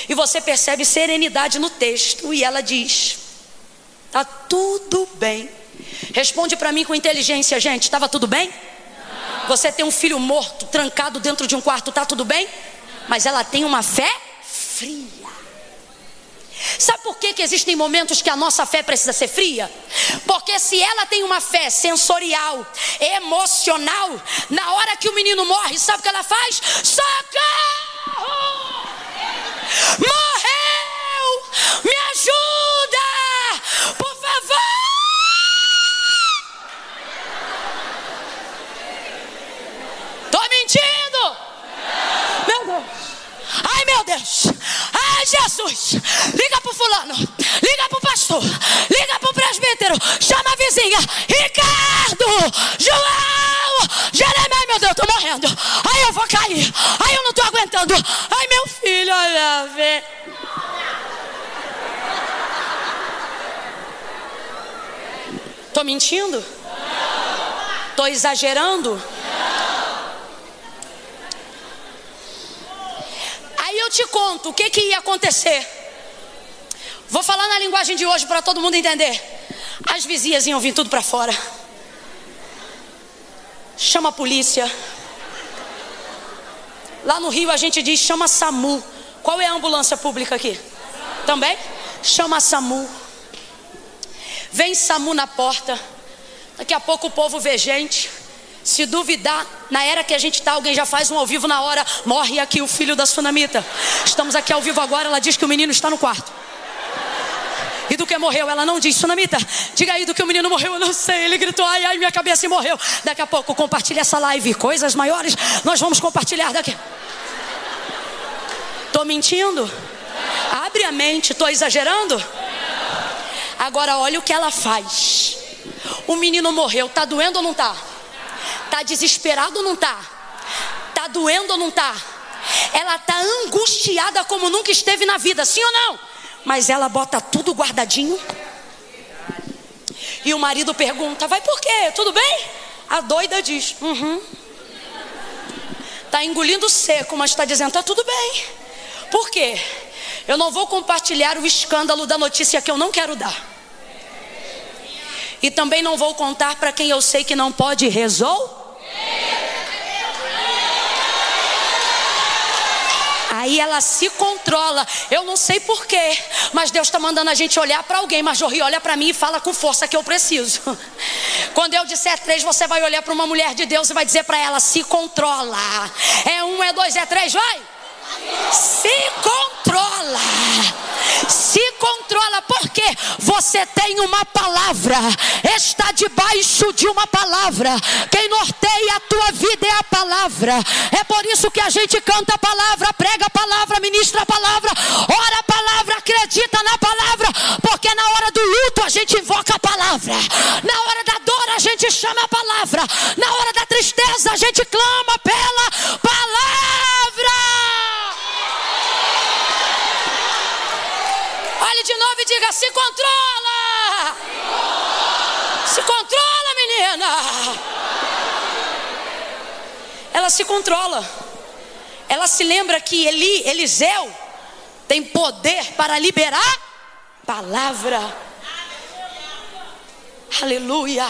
e você percebe serenidade no texto e ela diz: Tá tudo bem. Responde para mim com inteligência, gente. Estava tudo bem? Você tem um filho morto, trancado dentro de um quarto, tá tudo bem? Mas ela tem uma fé fria. Sabe por que, que existem momentos que a nossa fé precisa ser fria? Porque se ela tem uma fé sensorial, emocional, na hora que o menino morre, sabe o que ela faz? Socorro! Morreu! Me ajuda! Por favor! Tô mentindo? Meu Deus! Ai meu Deus! Ai Jesus! Liga pro fulano, liga pro pastor, liga pro presbítero, chama a vizinha, Ricardo, João, Jeremias, meu Deus, eu tô morrendo. Ai, eu vou cair. Ai, eu não tô aguentando. Ai, meu filho, olha, vê. Tô mentindo? Tô exagerando? Aí eu te conto o que, que ia acontecer. Vou falar na linguagem de hoje para todo mundo entender. As vizinhas iam vir tudo para fora. Chama a polícia. Lá no Rio a gente diz chama SAMU. Qual é a ambulância pública aqui? Também? Chama SAMU. Vem SAMU na porta. Daqui a pouco o povo vê gente. Se duvidar, na era que a gente está, alguém já faz um ao vivo na hora. Morre aqui o filho da sunamita. Estamos aqui ao vivo agora. Ela diz que o menino está no quarto. E do que morreu, ela não diz, Sunamita, diga aí do que o menino morreu, eu não sei. Ele gritou, ai, ai, minha cabeça e morreu. Daqui a pouco, compartilha essa live. Coisas maiores, nós vamos compartilhar daqui. Estou mentindo? Abre a mente, estou exagerando? Agora olha o que ela faz. O menino morreu, tá doendo ou não tá? Tá desesperado ou não tá? Tá doendo ou não tá? Ela tá angustiada como nunca esteve na vida, sim ou não? Mas ela bota tudo guardadinho. E o marido pergunta: Vai por quê? Tudo bem? A doida diz: Uhum. Tá engolindo seco, mas está dizendo: Tá tudo bem. Por quê? Eu não vou compartilhar o escândalo da notícia que eu não quero dar. E também não vou contar para quem eu sei que não pode resolver. Aí ela se controla. Eu não sei porquê, mas Deus está mandando a gente olhar para alguém. Mas Jorri, olha para mim e fala com força que eu preciso. Quando eu disser três, você vai olhar para uma mulher de Deus e vai dizer para ela: se controla. É um, é dois, é três, vai. Se controla. Se controla, porque você tem uma palavra, está debaixo de uma palavra. Quem norteia a tua vida é a palavra. É por isso que a gente canta a palavra, prega a palavra, ministra a palavra, ora a palavra, acredita na palavra, porque na hora do luto a gente invoca a palavra, na hora da dor a gente chama a palavra, na hora da tristeza a gente clama pela palavra. Olhe de novo e diga: se controla! Se controla, menina! Ela se controla. Ela se lembra que Eli, Eliseu, tem poder para liberar palavra. Aleluia.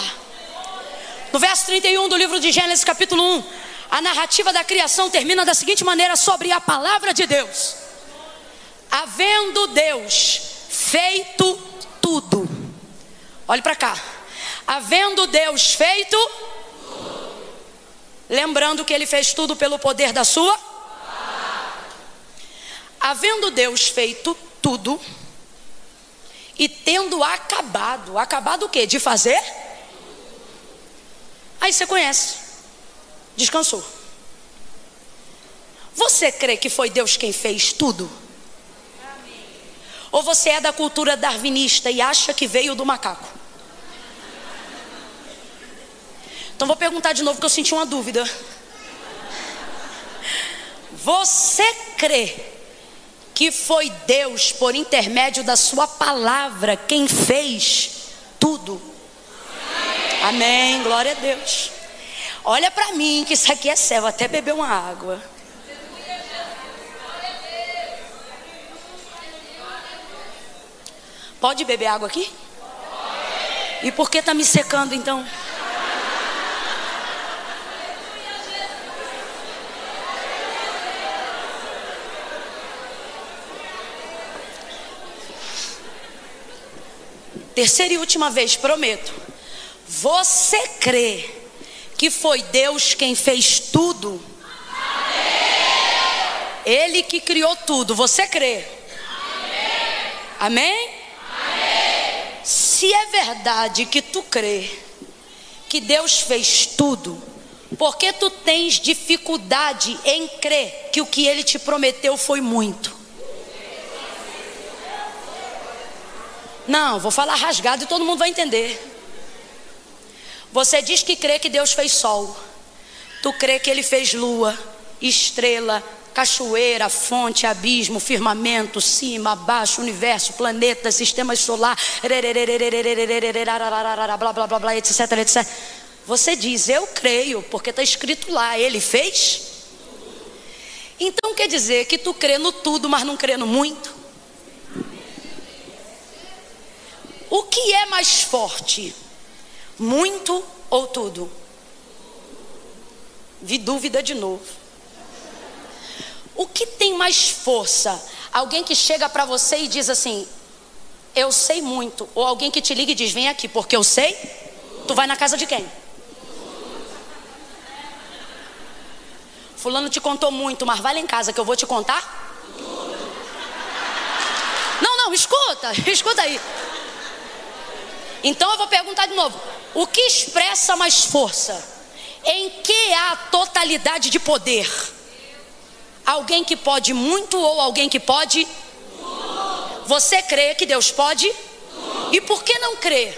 No verso 31 do livro de Gênesis, capítulo 1, a narrativa da criação termina da seguinte maneira sobre a palavra de Deus havendo Deus feito tudo. Olhe para cá. Havendo Deus feito. Lembrando que ele fez tudo pelo poder da sua Havendo Deus feito tudo e tendo acabado, acabado o quê? De fazer? Aí você conhece. Descansou. Você crê que foi Deus quem fez tudo? Ou você é da cultura darwinista e acha que veio do macaco? Então vou perguntar de novo que eu senti uma dúvida. Você crê que foi Deus, por intermédio da Sua palavra, quem fez tudo? Amém. Amém. Glória a Deus. Olha para mim, que isso aqui é céu. Até beber uma água. Pode beber água aqui? Pode. E por que está me secando então? Terceira e última vez, prometo. Você crê que foi Deus quem fez tudo? Amém. Ele que criou tudo. Você crê? Amém? Amém? Se é verdade que tu crê que Deus fez tudo, porque tu tens dificuldade em crer que o que ele te prometeu foi muito? Não, vou falar rasgado e todo mundo vai entender. Você diz que crê que Deus fez sol, Tu crê que ele fez lua, estrela, cachoeira, fonte, abismo, firmamento, cima, baixo, universo, planeta, sistema solar, blá blá blá blá, etc, etc. Você diz, eu creio, porque está escrito lá, ele fez. Então quer dizer que tu crê no tudo, mas não crê no muito? O que é mais forte? Muito ou tudo? Vi dúvida de novo. O que tem mais força? Alguém que chega para você e diz assim: Eu sei muito. Ou alguém que te liga e diz: Vem aqui, porque eu sei. Tu vai na casa de quem? Fulano te contou muito, mas vai lá em casa que eu vou te contar. Não, não, escuta, escuta aí. Então eu vou perguntar de novo: o que expressa mais força? Em que há totalidade de poder? Alguém que pode muito ou alguém que pode? Você crê que Deus pode? E por que não crê?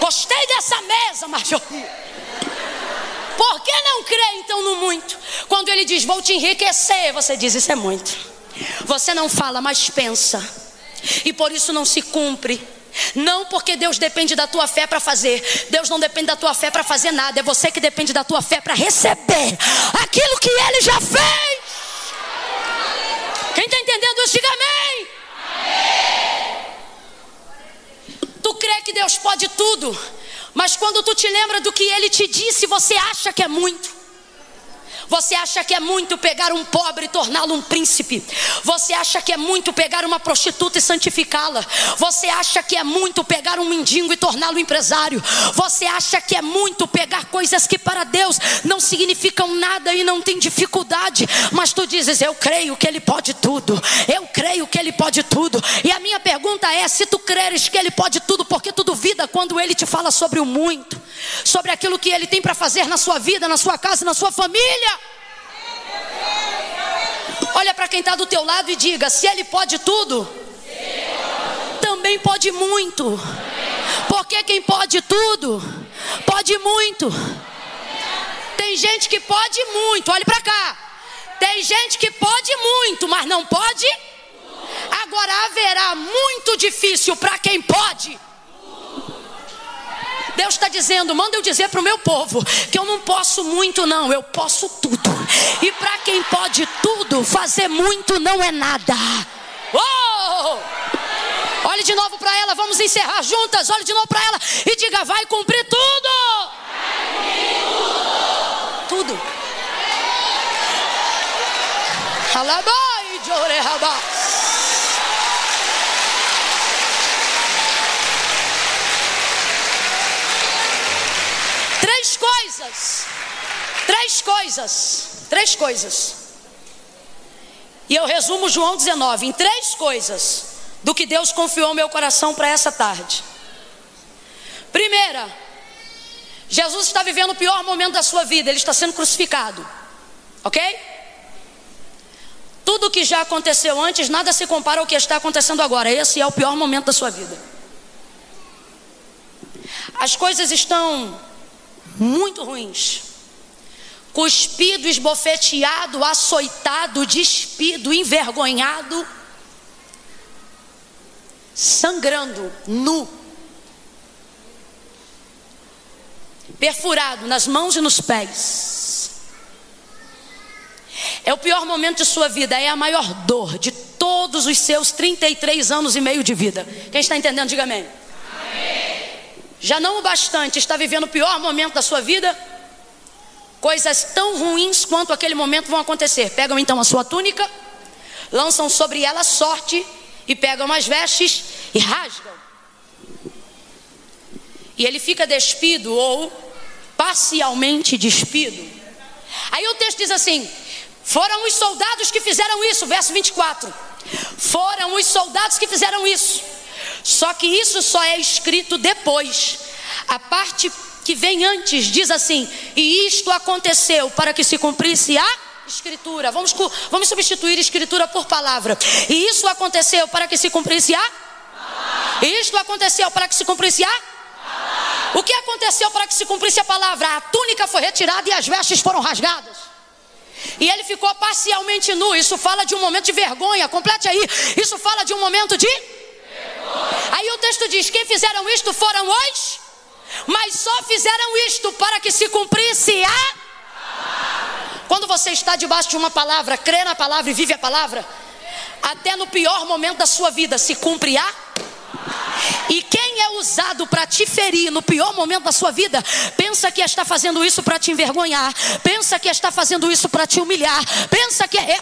Gostei dessa mesa, Marjorie. Por que não crê então no muito? Quando ele diz, vou te enriquecer, você diz, isso é muito. Você não fala, mas pensa e por isso não se cumpre. Não porque Deus depende da tua fé para fazer. Deus não depende da tua fé para fazer nada. É você que depende da tua fé para receber aquilo que Ele já fez. Quem está entendendo isso, diga amém. Tu crê que Deus pode tudo, mas quando tu te lembra do que Ele te disse, você acha que é muito. Você acha que é muito pegar um pobre e torná-lo um príncipe? Você acha que é muito pegar uma prostituta e santificá-la? Você acha que é muito pegar um mendigo e torná-lo empresário? Você acha que é muito pegar coisas que para Deus não significam nada e não tem dificuldade? Mas tu dizes: Eu creio que Ele pode tudo. Eu creio que Ele pode tudo. E a minha pergunta é: se tu creres que Ele pode tudo, por que tu duvida quando Ele te fala sobre o muito? Sobre aquilo que Ele tem para fazer na sua vida, na sua casa, na sua família? Olha para quem está do teu lado e diga: se Ele pode tudo, também pode muito. Porque quem pode tudo, pode muito. Tem gente que pode muito, olhe para cá. Tem gente que pode muito, mas não pode. Agora haverá muito difícil para quem pode. Deus está dizendo: manda eu dizer para o meu povo que eu não posso muito, não, eu posso tudo. E para quem pode tudo, fazer muito não é nada. Oh! Olhe de novo para ela, vamos encerrar juntas. Olhe de novo para ela e diga: vai cumprir tudo. Tudo. Alabai, Jorehaba. Três coisas. Três coisas. Três coisas. E eu resumo João 19 em três coisas do que Deus confiou meu coração para essa tarde. Primeira, Jesus está vivendo o pior momento da sua vida, ele está sendo crucificado. Ok? Tudo que já aconteceu antes, nada se compara ao que está acontecendo agora. Esse é o pior momento da sua vida. As coisas estão muito ruins. Cuspido, esbofeteado, açoitado, despido, envergonhado, sangrando, nu, perfurado nas mãos e nos pés. É o pior momento de sua vida, é a maior dor de todos os seus 33 anos e meio de vida. Quem está entendendo, diga amém já não o bastante está vivendo o pior momento da sua vida, coisas tão ruins quanto aquele momento vão acontecer. Pegam então a sua túnica, lançam sobre ela sorte e pegam as vestes e rasgam. E ele fica despido ou parcialmente despido. Aí o texto diz assim: foram os soldados que fizeram isso, verso 24. Foram os soldados que fizeram isso. Só que isso só é escrito depois. A parte que vem antes diz assim: E isto aconteceu para que se cumprisse a escritura. Vamos, vamos substituir escritura por palavra. E isso aconteceu para que se cumprisse a? E isto aconteceu para que se cumprisse a? O que aconteceu para que se cumprisse a palavra? A túnica foi retirada e as vestes foram rasgadas. E ele ficou parcialmente nu. Isso fala de um momento de vergonha. Complete aí. Isso fala de um momento de. Aí o texto diz: Quem fizeram isto foram os. Mas só fizeram isto para que se cumprisse a. Quando você está debaixo de uma palavra, crê na palavra e vive a palavra, até no pior momento da sua vida se cumpre a e quem é usado para te ferir no pior momento da sua vida, pensa que está fazendo isso para te envergonhar, pensa que está fazendo isso para te humilhar, pensa que é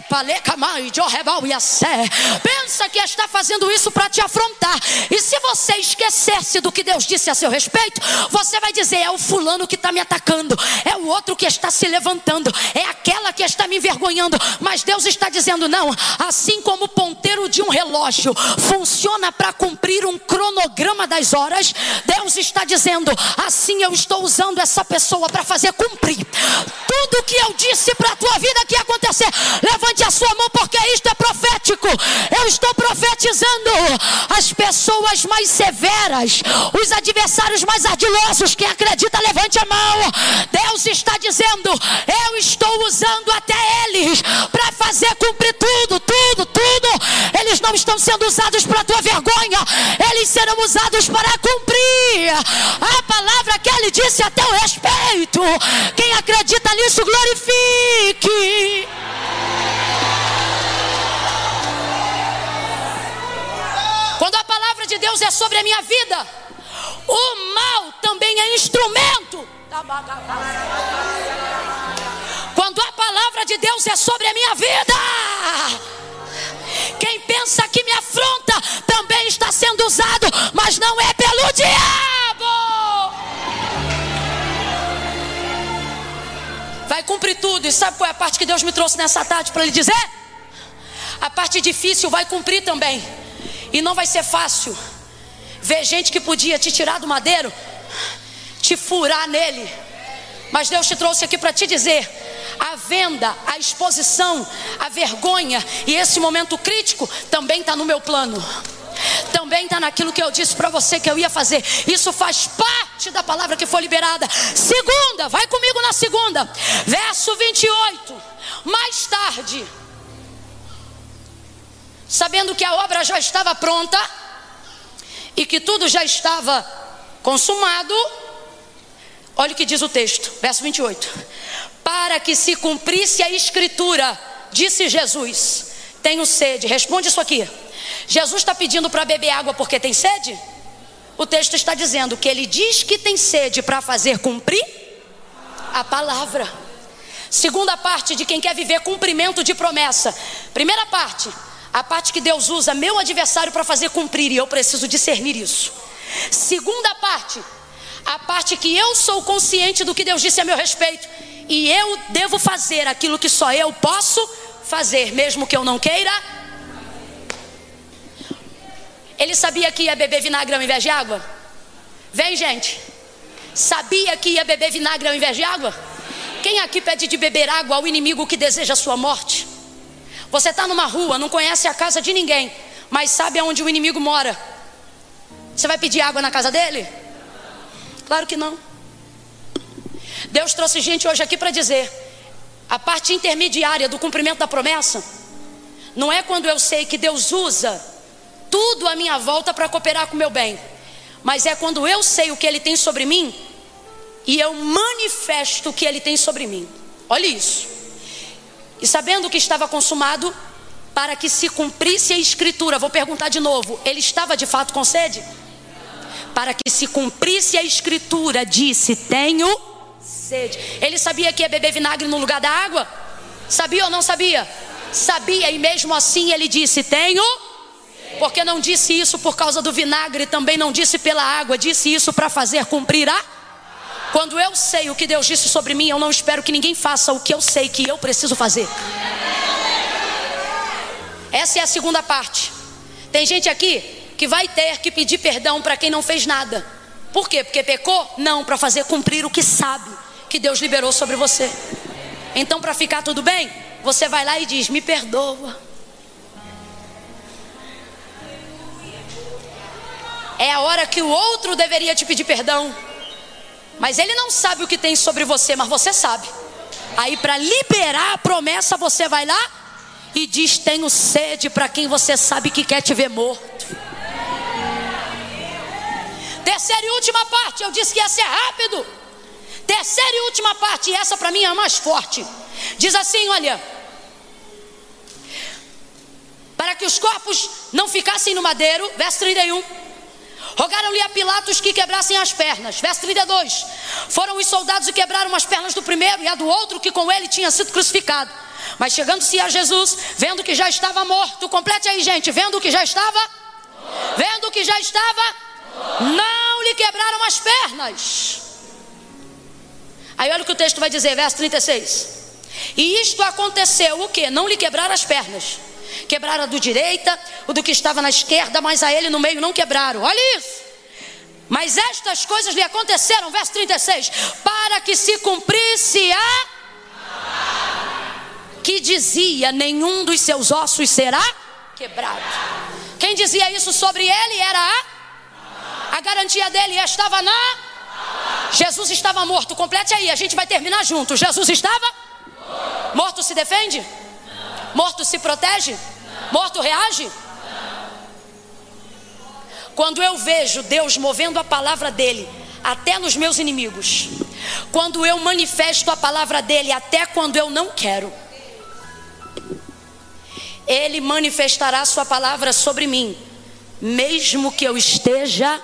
pensa que está fazendo isso para te afrontar. E se você esquecesse do que Deus disse a seu respeito, você vai dizer: é o fulano que está me atacando, é o outro que está se levantando, é aquela que está me envergonhando. Mas Deus está dizendo: não, assim como o ponteiro de um relógio funciona para cumprir um cronograma cronograma das horas, Deus está dizendo: assim eu estou usando essa pessoa para fazer cumprir tudo que eu disse para a tua vida que ia acontecer. Levante a sua mão, porque isto é profético. Eu estou profetizando as pessoas mais severas, os adversários mais ardilosos. Quem acredita, levante a mão. Deus está dizendo: eu estou usando até eles para fazer cumprir tudo, tudo, tudo. Eles não estão sendo usados para tua vergonha, eles serão usados para cumprir a palavra que ele disse a teu respeito. Quem acredita nisso, glorifique. Quando a palavra de Deus é sobre a minha vida, o mal também é instrumento. Quando a palavra de Deus é sobre a minha vida, quem pensa que me afronta também está sendo usado, mas não é pelo diabo. Vai cumprir tudo. E sabe qual é a parte que Deus me trouxe nessa tarde para lhe dizer? A parte difícil vai cumprir também. E não vai ser fácil. Ver gente que podia te tirar do madeiro, te furar nele. Mas Deus te trouxe aqui para te dizer: a venda, a exposição, a vergonha e esse momento crítico também está no meu plano. Também está naquilo que eu disse para você que eu ia fazer. Isso faz parte da palavra que foi liberada. Segunda, vai comigo na segunda, verso 28. Mais tarde, sabendo que a obra já estava pronta e que tudo já estava consumado, olha o que diz o texto, verso 28 para que se cumprisse a escritura, disse Jesus: Tenho sede. Responde isso aqui. Jesus está pedindo para beber água porque tem sede? O texto está dizendo que ele diz que tem sede para fazer cumprir a palavra. Segunda parte de quem quer viver cumprimento de promessa. Primeira parte, a parte que Deus usa meu adversário para fazer cumprir e eu preciso discernir isso. Segunda parte, a parte que eu sou consciente do que Deus disse a meu respeito e eu devo fazer aquilo que só eu posso fazer, mesmo que eu não queira. Ele sabia que ia beber vinagre ao invés de água? Vem, gente. Sabia que ia beber vinagre ao invés de água? Quem aqui pede de beber água ao inimigo que deseja a sua morte? Você está numa rua, não conhece a casa de ninguém, mas sabe aonde o inimigo mora. Você vai pedir água na casa dele? Claro que não. Deus trouxe gente hoje aqui para dizer: a parte intermediária do cumprimento da promessa não é quando eu sei que Deus usa tudo à minha volta para cooperar com o meu bem, mas é quando eu sei o que Ele tem sobre mim e eu manifesto o que Ele tem sobre mim. Olha isso. E sabendo que estava consumado, para que se cumprisse a escritura, vou perguntar de novo: ele estava de fato com sede? Para que se cumprisse a escritura, disse: Tenho sede. Ele sabia que ia beber vinagre no lugar da água? Sabia ou não sabia? Sabia, e mesmo assim ele disse: Tenho. Porque não disse isso por causa do vinagre, também não disse pela água, disse isso para fazer cumprir a. Quando eu sei o que Deus disse sobre mim, eu não espero que ninguém faça o que eu sei que eu preciso fazer. Essa é a segunda parte. Tem gente aqui que vai ter que pedir perdão para quem não fez nada. Por quê? Porque pecou? Não, para fazer cumprir o que sabe que Deus liberou sobre você. Então, para ficar tudo bem, você vai lá e diz: Me perdoa. É a hora que o outro deveria te pedir perdão. Mas ele não sabe o que tem sobre você, mas você sabe. Aí para liberar a promessa, você vai lá e diz: Tenho sede para quem você sabe que quer te ver morto. Terceira e última parte, eu disse que ia ser rápido. Terceira e última parte, e essa para mim é a mais forte. Diz assim: Olha, para que os corpos não ficassem no madeiro, verso 31. Rogaram-lhe a Pilatos que quebrassem as pernas. Verso 32. Foram os soldados e quebraram as pernas do primeiro e a do outro que com ele tinha sido crucificado. Mas chegando-se a Jesus, vendo que já estava morto, complete aí, gente, vendo que já estava, vendo que já estava, não lhe quebraram as pernas. Aí olha o que o texto vai dizer, verso 36. E isto aconteceu o que? Não lhe quebraram as pernas Quebraram a do direita, o do que estava na esquerda, mas a ele no meio não quebraram. Olha isso. Mas estas coisas lhe aconteceram, verso 36, para que se cumprisse a que dizia: nenhum dos seus ossos será quebrado. Quem dizia isso sobre ele era a, a garantia dele estava na. Jesus estava morto. Complete aí, a gente vai terminar junto. Jesus estava morto. se defende? Morto se protege? Morto reage? Quando eu vejo Deus movendo a palavra dele até nos meus inimigos, quando eu manifesto a palavra dele até quando eu não quero, ele manifestará sua palavra sobre mim, mesmo que eu esteja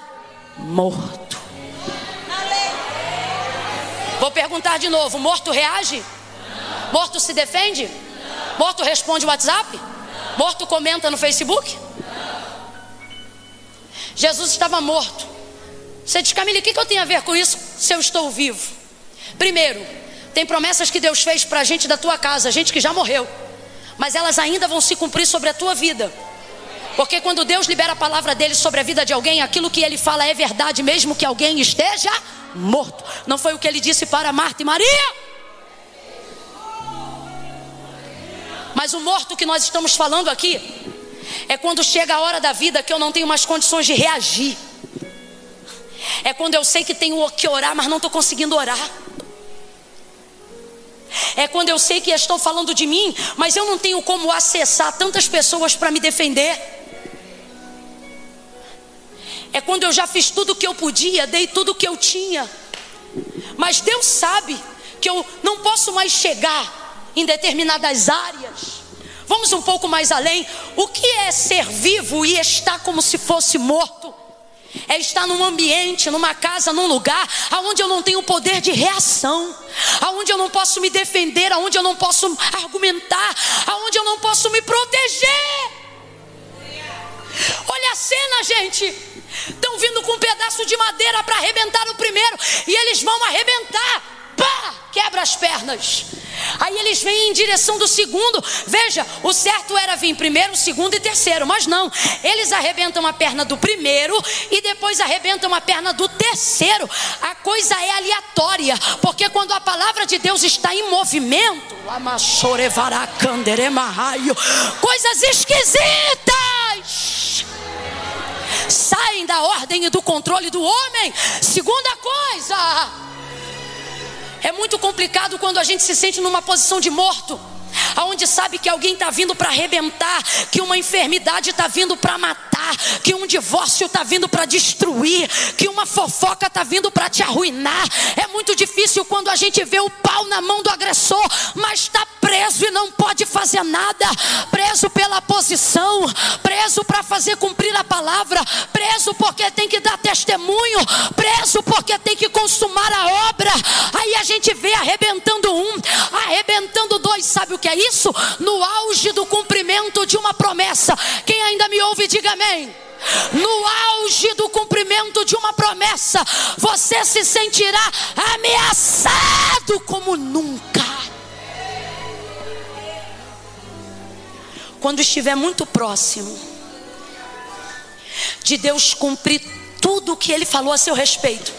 morto. Vou perguntar de novo: morto reage? Morto se defende? Morto responde WhatsApp? Morto comenta no Facebook? Jesus estava morto. Você diz, Camila, o que, eu tenho a ver com isso se eu estou vivo? Primeiro, tem promessas que Deus fez para a gente da tua casa, gente que já morreu, mas elas ainda vão se cumprir sobre a tua vida. Porque quando Deus libera a palavra dele sobre a vida de alguém, aquilo que ele fala é verdade, mesmo que alguém esteja morto. Não foi o que ele disse para Marta e Maria? Mas o morto que nós estamos falando aqui é quando chega a hora da vida que eu não tenho mais condições de reagir. É quando eu sei que tenho que orar, mas não estou conseguindo orar. É quando eu sei que estão falando de mim, mas eu não tenho como acessar tantas pessoas para me defender. É quando eu já fiz tudo o que eu podia, dei tudo o que eu tinha. Mas Deus sabe que eu não posso mais chegar em determinadas áreas. Vamos um pouco mais além. O que é ser vivo e estar como se fosse morto? É estar num ambiente, numa casa, num lugar aonde eu não tenho poder de reação, aonde eu não posso me defender, aonde eu não posso argumentar, aonde eu não posso me proteger. Olha a cena, gente. Estão vindo com um pedaço de madeira para arrebentar o primeiro e eles vão arrebentar pá, quebra as pernas. Aí eles vêm em direção do segundo. Veja, o certo era vir primeiro, segundo e terceiro, mas não. Eles arrebentam a perna do primeiro e depois arrebentam a perna do terceiro. A coisa é aleatória, porque quando a palavra de Deus está em movimento, coisas esquisitas saem da ordem e do controle do homem. Segunda coisa, é muito complicado quando a gente se sente numa posição de morto aonde sabe que alguém está vindo para arrebentar, que uma enfermidade está vindo para matar, que um divórcio está vindo para destruir, que uma fofoca está vindo para te arruinar. É muito difícil quando a gente vê o pau na mão do agressor, mas está preso e não pode fazer nada, preso pela posição, preso para fazer cumprir a palavra, preso porque tem que dar testemunho, preso porque tem que consumar a obra. Aí a gente vê arrebentando um, arrebentando dois, sabe o que é isso? No auge do cumprimento de uma promessa. Quem ainda me ouve, diga amém. No auge do cumprimento de uma promessa, você se sentirá ameaçado como nunca. Quando estiver muito próximo de Deus cumprir tudo o que Ele falou a seu respeito,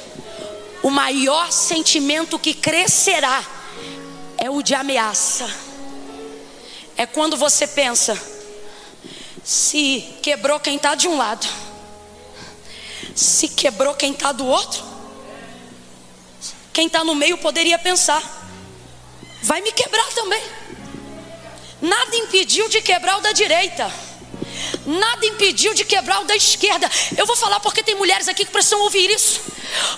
o maior sentimento que crescerá é o de ameaça é quando você pensa: se quebrou quem está de um lado, se quebrou quem está do outro, Quem está no meio poderia pensar: vai me quebrar também. Nada impediu de quebrar o da direita. Nada impediu de quebrar o da esquerda. Eu vou falar porque tem mulheres aqui que precisam ouvir isso.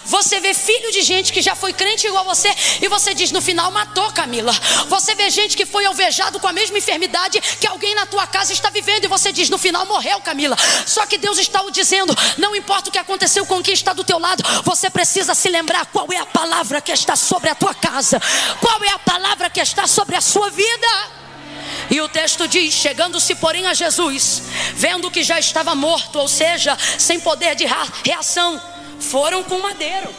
Você vê filho de gente que já foi crente igual você e você diz no final matou Camila. Você vê gente que foi alvejado com a mesma enfermidade que alguém na tua casa está vivendo e você diz no final morreu Camila. Só que Deus está o dizendo, não importa o que aconteceu com quem está do teu lado, você precisa se lembrar qual é a palavra que está sobre a tua casa. Qual é a palavra que está sobre a sua vida? E o texto diz: chegando-se, porém, a Jesus, vendo que já estava morto, ou seja, sem poder de reação, foram com madeiro.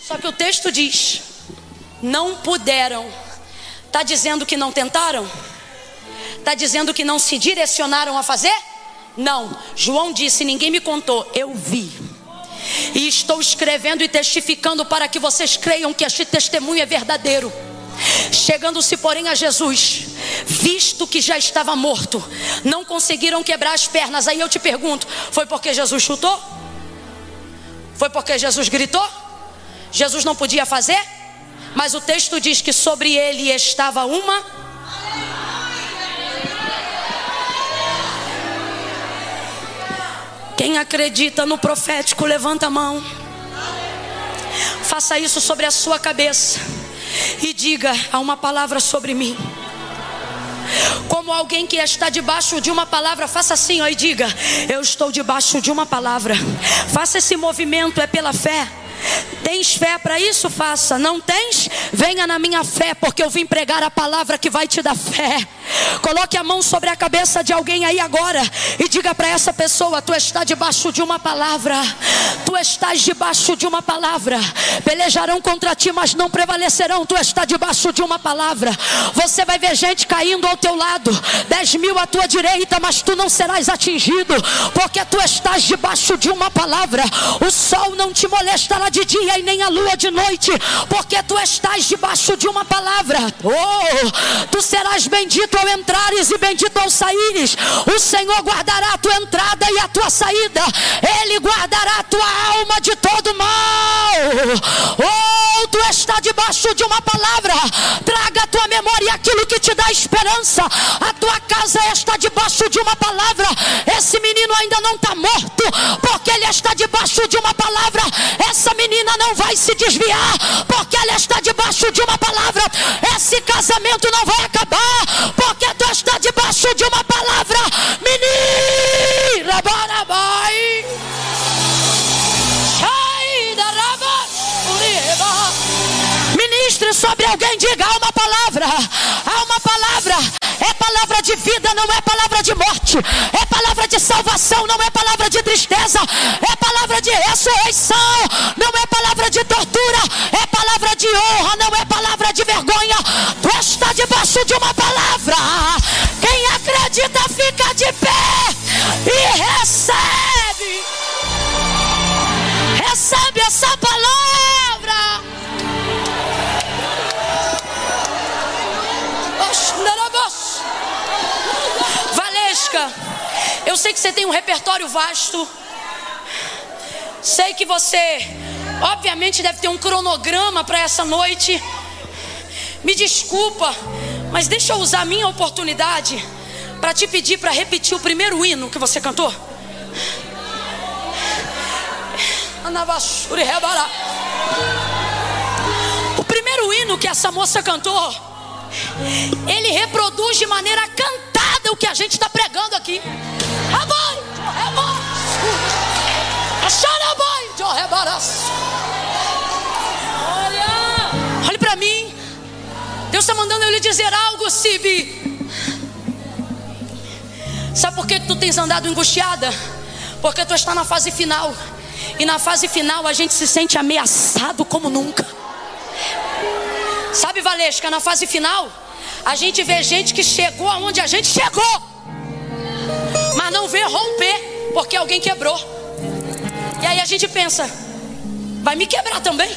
Só que o texto diz: não puderam. Está dizendo que não tentaram? Está dizendo que não se direcionaram a fazer? Não. João disse: ninguém me contou, eu vi. E estou escrevendo e testificando para que vocês creiam que este testemunho é verdadeiro. Chegando-se, porém, a Jesus, visto que já estava morto, não conseguiram quebrar as pernas. Aí eu te pergunto: foi porque Jesus chutou? Foi porque Jesus gritou? Jesus não podia fazer? Mas o texto diz que sobre ele estava uma. Quem acredita no profético, levanta a mão. Faça isso sobre a sua cabeça e diga a uma palavra sobre mim. Como alguém que está debaixo de uma palavra, faça assim, ó, e diga: Eu estou debaixo de uma palavra. Faça esse movimento, é pela fé. Tens fé para isso? Faça. Não tens? Venha na minha fé, porque eu vim pregar a palavra que vai te dar fé. Coloque a mão sobre a cabeça de alguém aí agora e diga para essa pessoa: Tu está debaixo de uma palavra. Tu estás debaixo de uma palavra. Pelejarão contra ti, mas não prevalecerão. Tu está debaixo de uma palavra. Você vai ver gente caindo ao teu lado, dez mil à tua direita, mas tu não serás atingido, porque tu estás debaixo de uma palavra. O sol não te molestará de dia e nem a lua de noite, porque tu estás debaixo de uma palavra. Oh, tu serás bendito ao entrares e bendito ao saíres. O Senhor guardará a tua entrada e a tua saída. Ele guardará a tua alma de todo mal. Oh, tu está debaixo de uma palavra. Traga a tua memória aquilo que te dá esperança. A tua casa está debaixo de uma palavra. Esse menino ainda não está morto, porque ele está debaixo de uma palavra. Essa menina não vai se desviar, porque ela está debaixo de uma palavra. Esse casamento não vai acabar, porque tu está debaixo de uma palavra. Menina, bora, vai. Ministre sobre alguém, diga há uma palavra, há uma palavra, é palavra de vida, não é palavra de morte, é palavra de salvação, não é palavra de tristeza, é palavra de ressurreição, não é palavra sei que você tem um repertório vasto. Sei que você, obviamente, deve ter um cronograma para essa noite. Me desculpa, mas deixa eu usar a minha oportunidade para te pedir para repetir o primeiro hino que você cantou. O primeiro hino que essa moça cantou, ele reproduz de maneira cantada o que a gente está pregando aqui. Olha, para mim. Deus está mandando eu lhe dizer algo, Sibi. Sabe por que tu tens andado angustiada? Porque tu está na fase final. E na fase final a gente se sente ameaçado como nunca. Sabe, Valesca, na fase final, a gente vê gente que chegou aonde a gente chegou, vê romper, porque alguém quebrou. E aí a gente pensa, vai me quebrar também.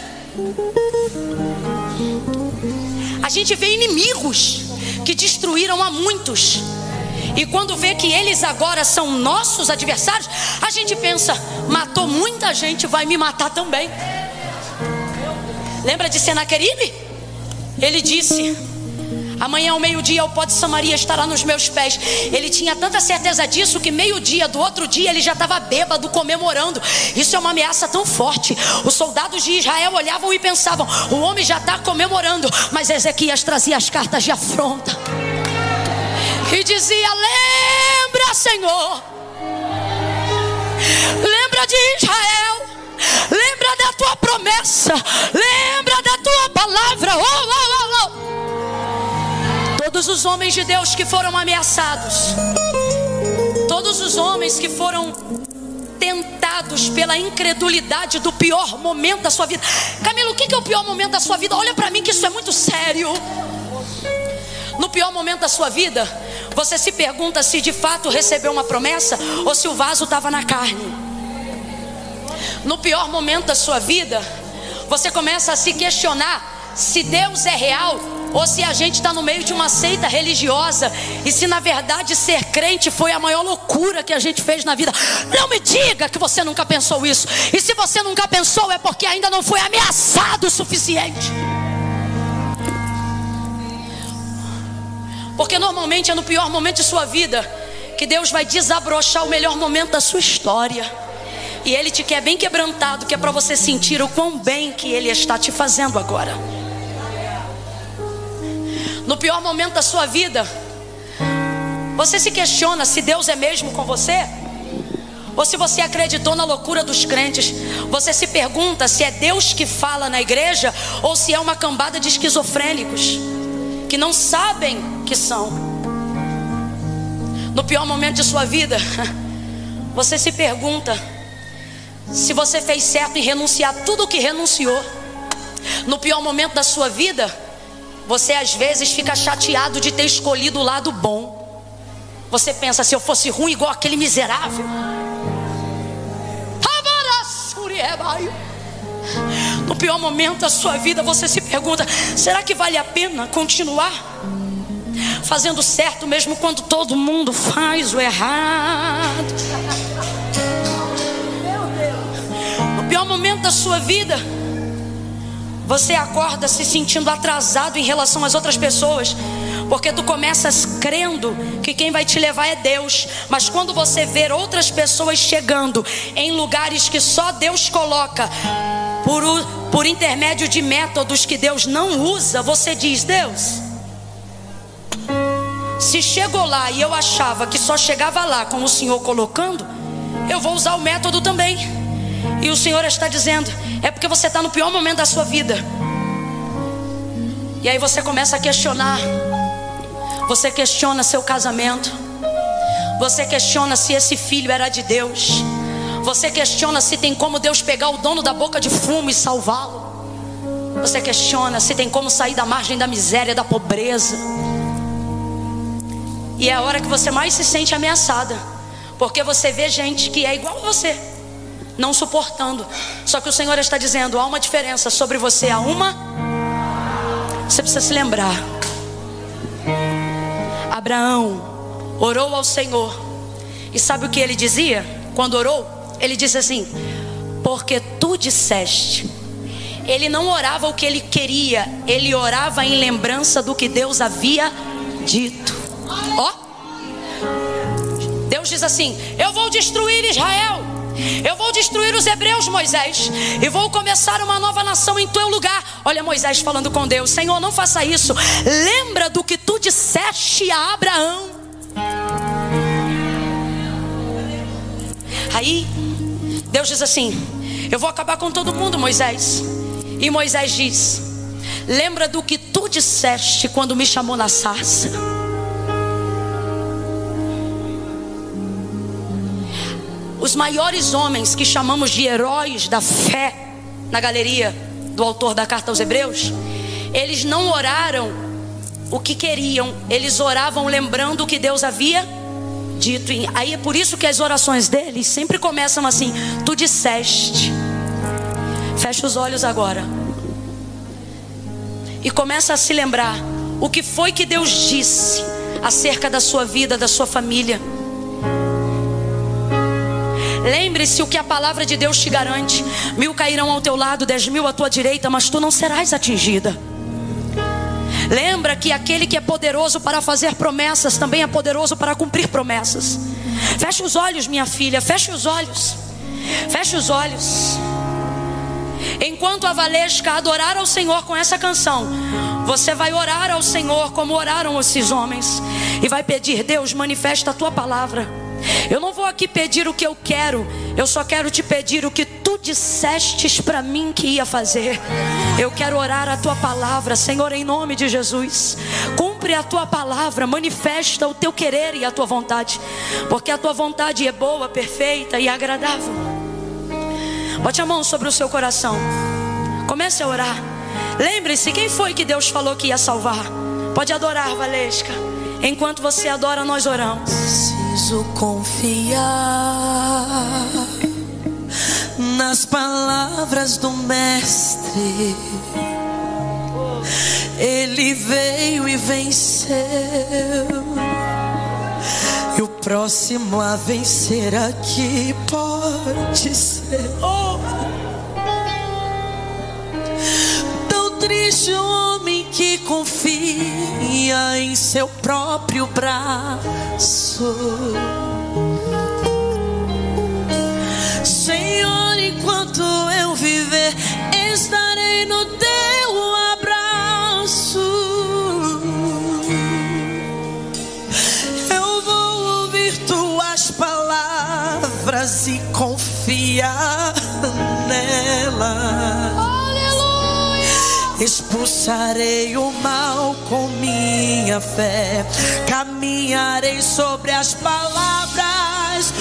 A gente vê inimigos que destruíram a muitos. E quando vê que eles agora são nossos adversários, a gente pensa: matou muita gente, vai me matar também. Lembra de Senaqueribe? Ele disse: Amanhã ao meio-dia o pó de Samaria estará nos meus pés. Ele tinha tanta certeza disso que meio-dia do outro dia ele já estava bêbado comemorando. Isso é uma ameaça tão forte. Os soldados de Israel olhavam e pensavam: o homem já está comemorando. Mas Ezequias trazia as cartas de afronta e dizia: Lembra, Senhor. Lembra de Israel. Lembra da tua promessa. Lembra da tua palavra. Oh, oh. Os homens de Deus que foram ameaçados, todos os homens que foram tentados pela incredulidade do pior momento da sua vida. Camilo, o que é o pior momento da sua vida? Olha para mim que isso é muito sério. No pior momento da sua vida, você se pergunta se de fato recebeu uma promessa ou se o vaso estava na carne. No pior momento da sua vida, você começa a se questionar se Deus é real ou se a gente está no meio de uma seita religiosa e se na verdade ser crente foi a maior loucura que a gente fez na vida. Não me diga que você nunca pensou isso. E se você nunca pensou, é porque ainda não foi ameaçado o suficiente. Porque normalmente é no pior momento de sua vida que Deus vai desabrochar o melhor momento da sua história. E Ele te quer bem quebrantado, que é para você sentir o quão bem que Ele está te fazendo agora no pior momento da sua vida, você se questiona se Deus é mesmo com você? Ou se você acreditou na loucura dos crentes, você se pergunta se é Deus que fala na igreja ou se é uma cambada de esquizofrênicos que não sabem que são. No pior momento de sua vida, você se pergunta se você fez certo em renunciar tudo o que renunciou. No pior momento da sua vida, você às vezes fica chateado de ter escolhido o lado bom. Você pensa, se eu fosse ruim igual aquele miserável. No pior momento da sua vida, você se pergunta: será que vale a pena continuar fazendo certo mesmo quando todo mundo faz o errado? No pior momento da sua vida, você acorda se sentindo atrasado em relação às outras pessoas, porque tu começas crendo que quem vai te levar é Deus, mas quando você vê outras pessoas chegando em lugares que só Deus coloca, por, por intermédio de métodos que Deus não usa, você diz: Deus, se chegou lá e eu achava que só chegava lá com o Senhor colocando, eu vou usar o método também. E o Senhor está dizendo: é porque você está no pior momento da sua vida. E aí você começa a questionar. Você questiona seu casamento. Você questiona se esse filho era de Deus. Você questiona se tem como Deus pegar o dono da boca de fumo e salvá-lo. Você questiona se tem como sair da margem da miséria, da pobreza. E é a hora que você mais se sente ameaçada. Porque você vê gente que é igual a você não suportando. Só que o Senhor está dizendo: há uma diferença sobre você, há uma. Você precisa se lembrar. Abraão orou ao Senhor, e sabe o que ele dizia quando orou? Ele disse assim: Porque tu disseste. Ele não orava o que ele queria, ele orava em lembrança do que Deus havia dito. Ó, Deus diz assim: Eu vou destruir Israel. Eu vou destruir os hebreus, Moisés, e vou começar uma nova nação em teu lugar. Olha Moisés falando com Deus: Senhor, não faça isso. Lembra do que tu disseste a Abraão. Aí, Deus diz assim: Eu vou acabar com todo mundo, Moisés. E Moisés diz: Lembra do que tu disseste quando me chamou na sarça. Os maiores homens que chamamos de heróis da fé na galeria do autor da carta aos Hebreus, eles não oraram o que queriam, eles oravam lembrando o que Deus havia dito. Aí é por isso que as orações deles sempre começam assim: Tu disseste. Fecha os olhos agora. E começa a se lembrar o que foi que Deus disse acerca da sua vida, da sua família. Lembre-se o que a palavra de Deus te garante: mil cairão ao teu lado, dez mil à tua direita, mas tu não serás atingida. Lembra que aquele que é poderoso para fazer promessas também é poderoso para cumprir promessas. Feche os olhos, minha filha, feche os olhos. Feche os olhos. Enquanto a Valesca adorar ao Senhor com essa canção, você vai orar ao Senhor como oraram esses homens e vai pedir: Deus, manifesta a tua palavra. Eu não vou aqui pedir o que eu quero, eu só quero te pedir o que tu dissestes para mim que ia fazer. Eu quero orar a tua palavra, Senhor, em nome de Jesus. Cumpre a tua palavra, manifesta o teu querer e a tua vontade, porque a tua vontade é boa, perfeita e agradável. Bote a mão sobre o seu coração, comece a orar. Lembre-se, quem foi que Deus falou que ia salvar? Pode adorar, Valesca. Enquanto você adora, nós oramos. Preciso confiar nas palavras do Mestre. Ele veio e venceu. E o próximo a vencer aqui pode ser. Oh. Triste o homem que confia em seu próprio braço. Senhor, enquanto eu viver, estarei no teu abraço. Eu vou ouvir tuas palavras e confiar nelas expulsarei o mal com minha fé, caminharei sobre as palavras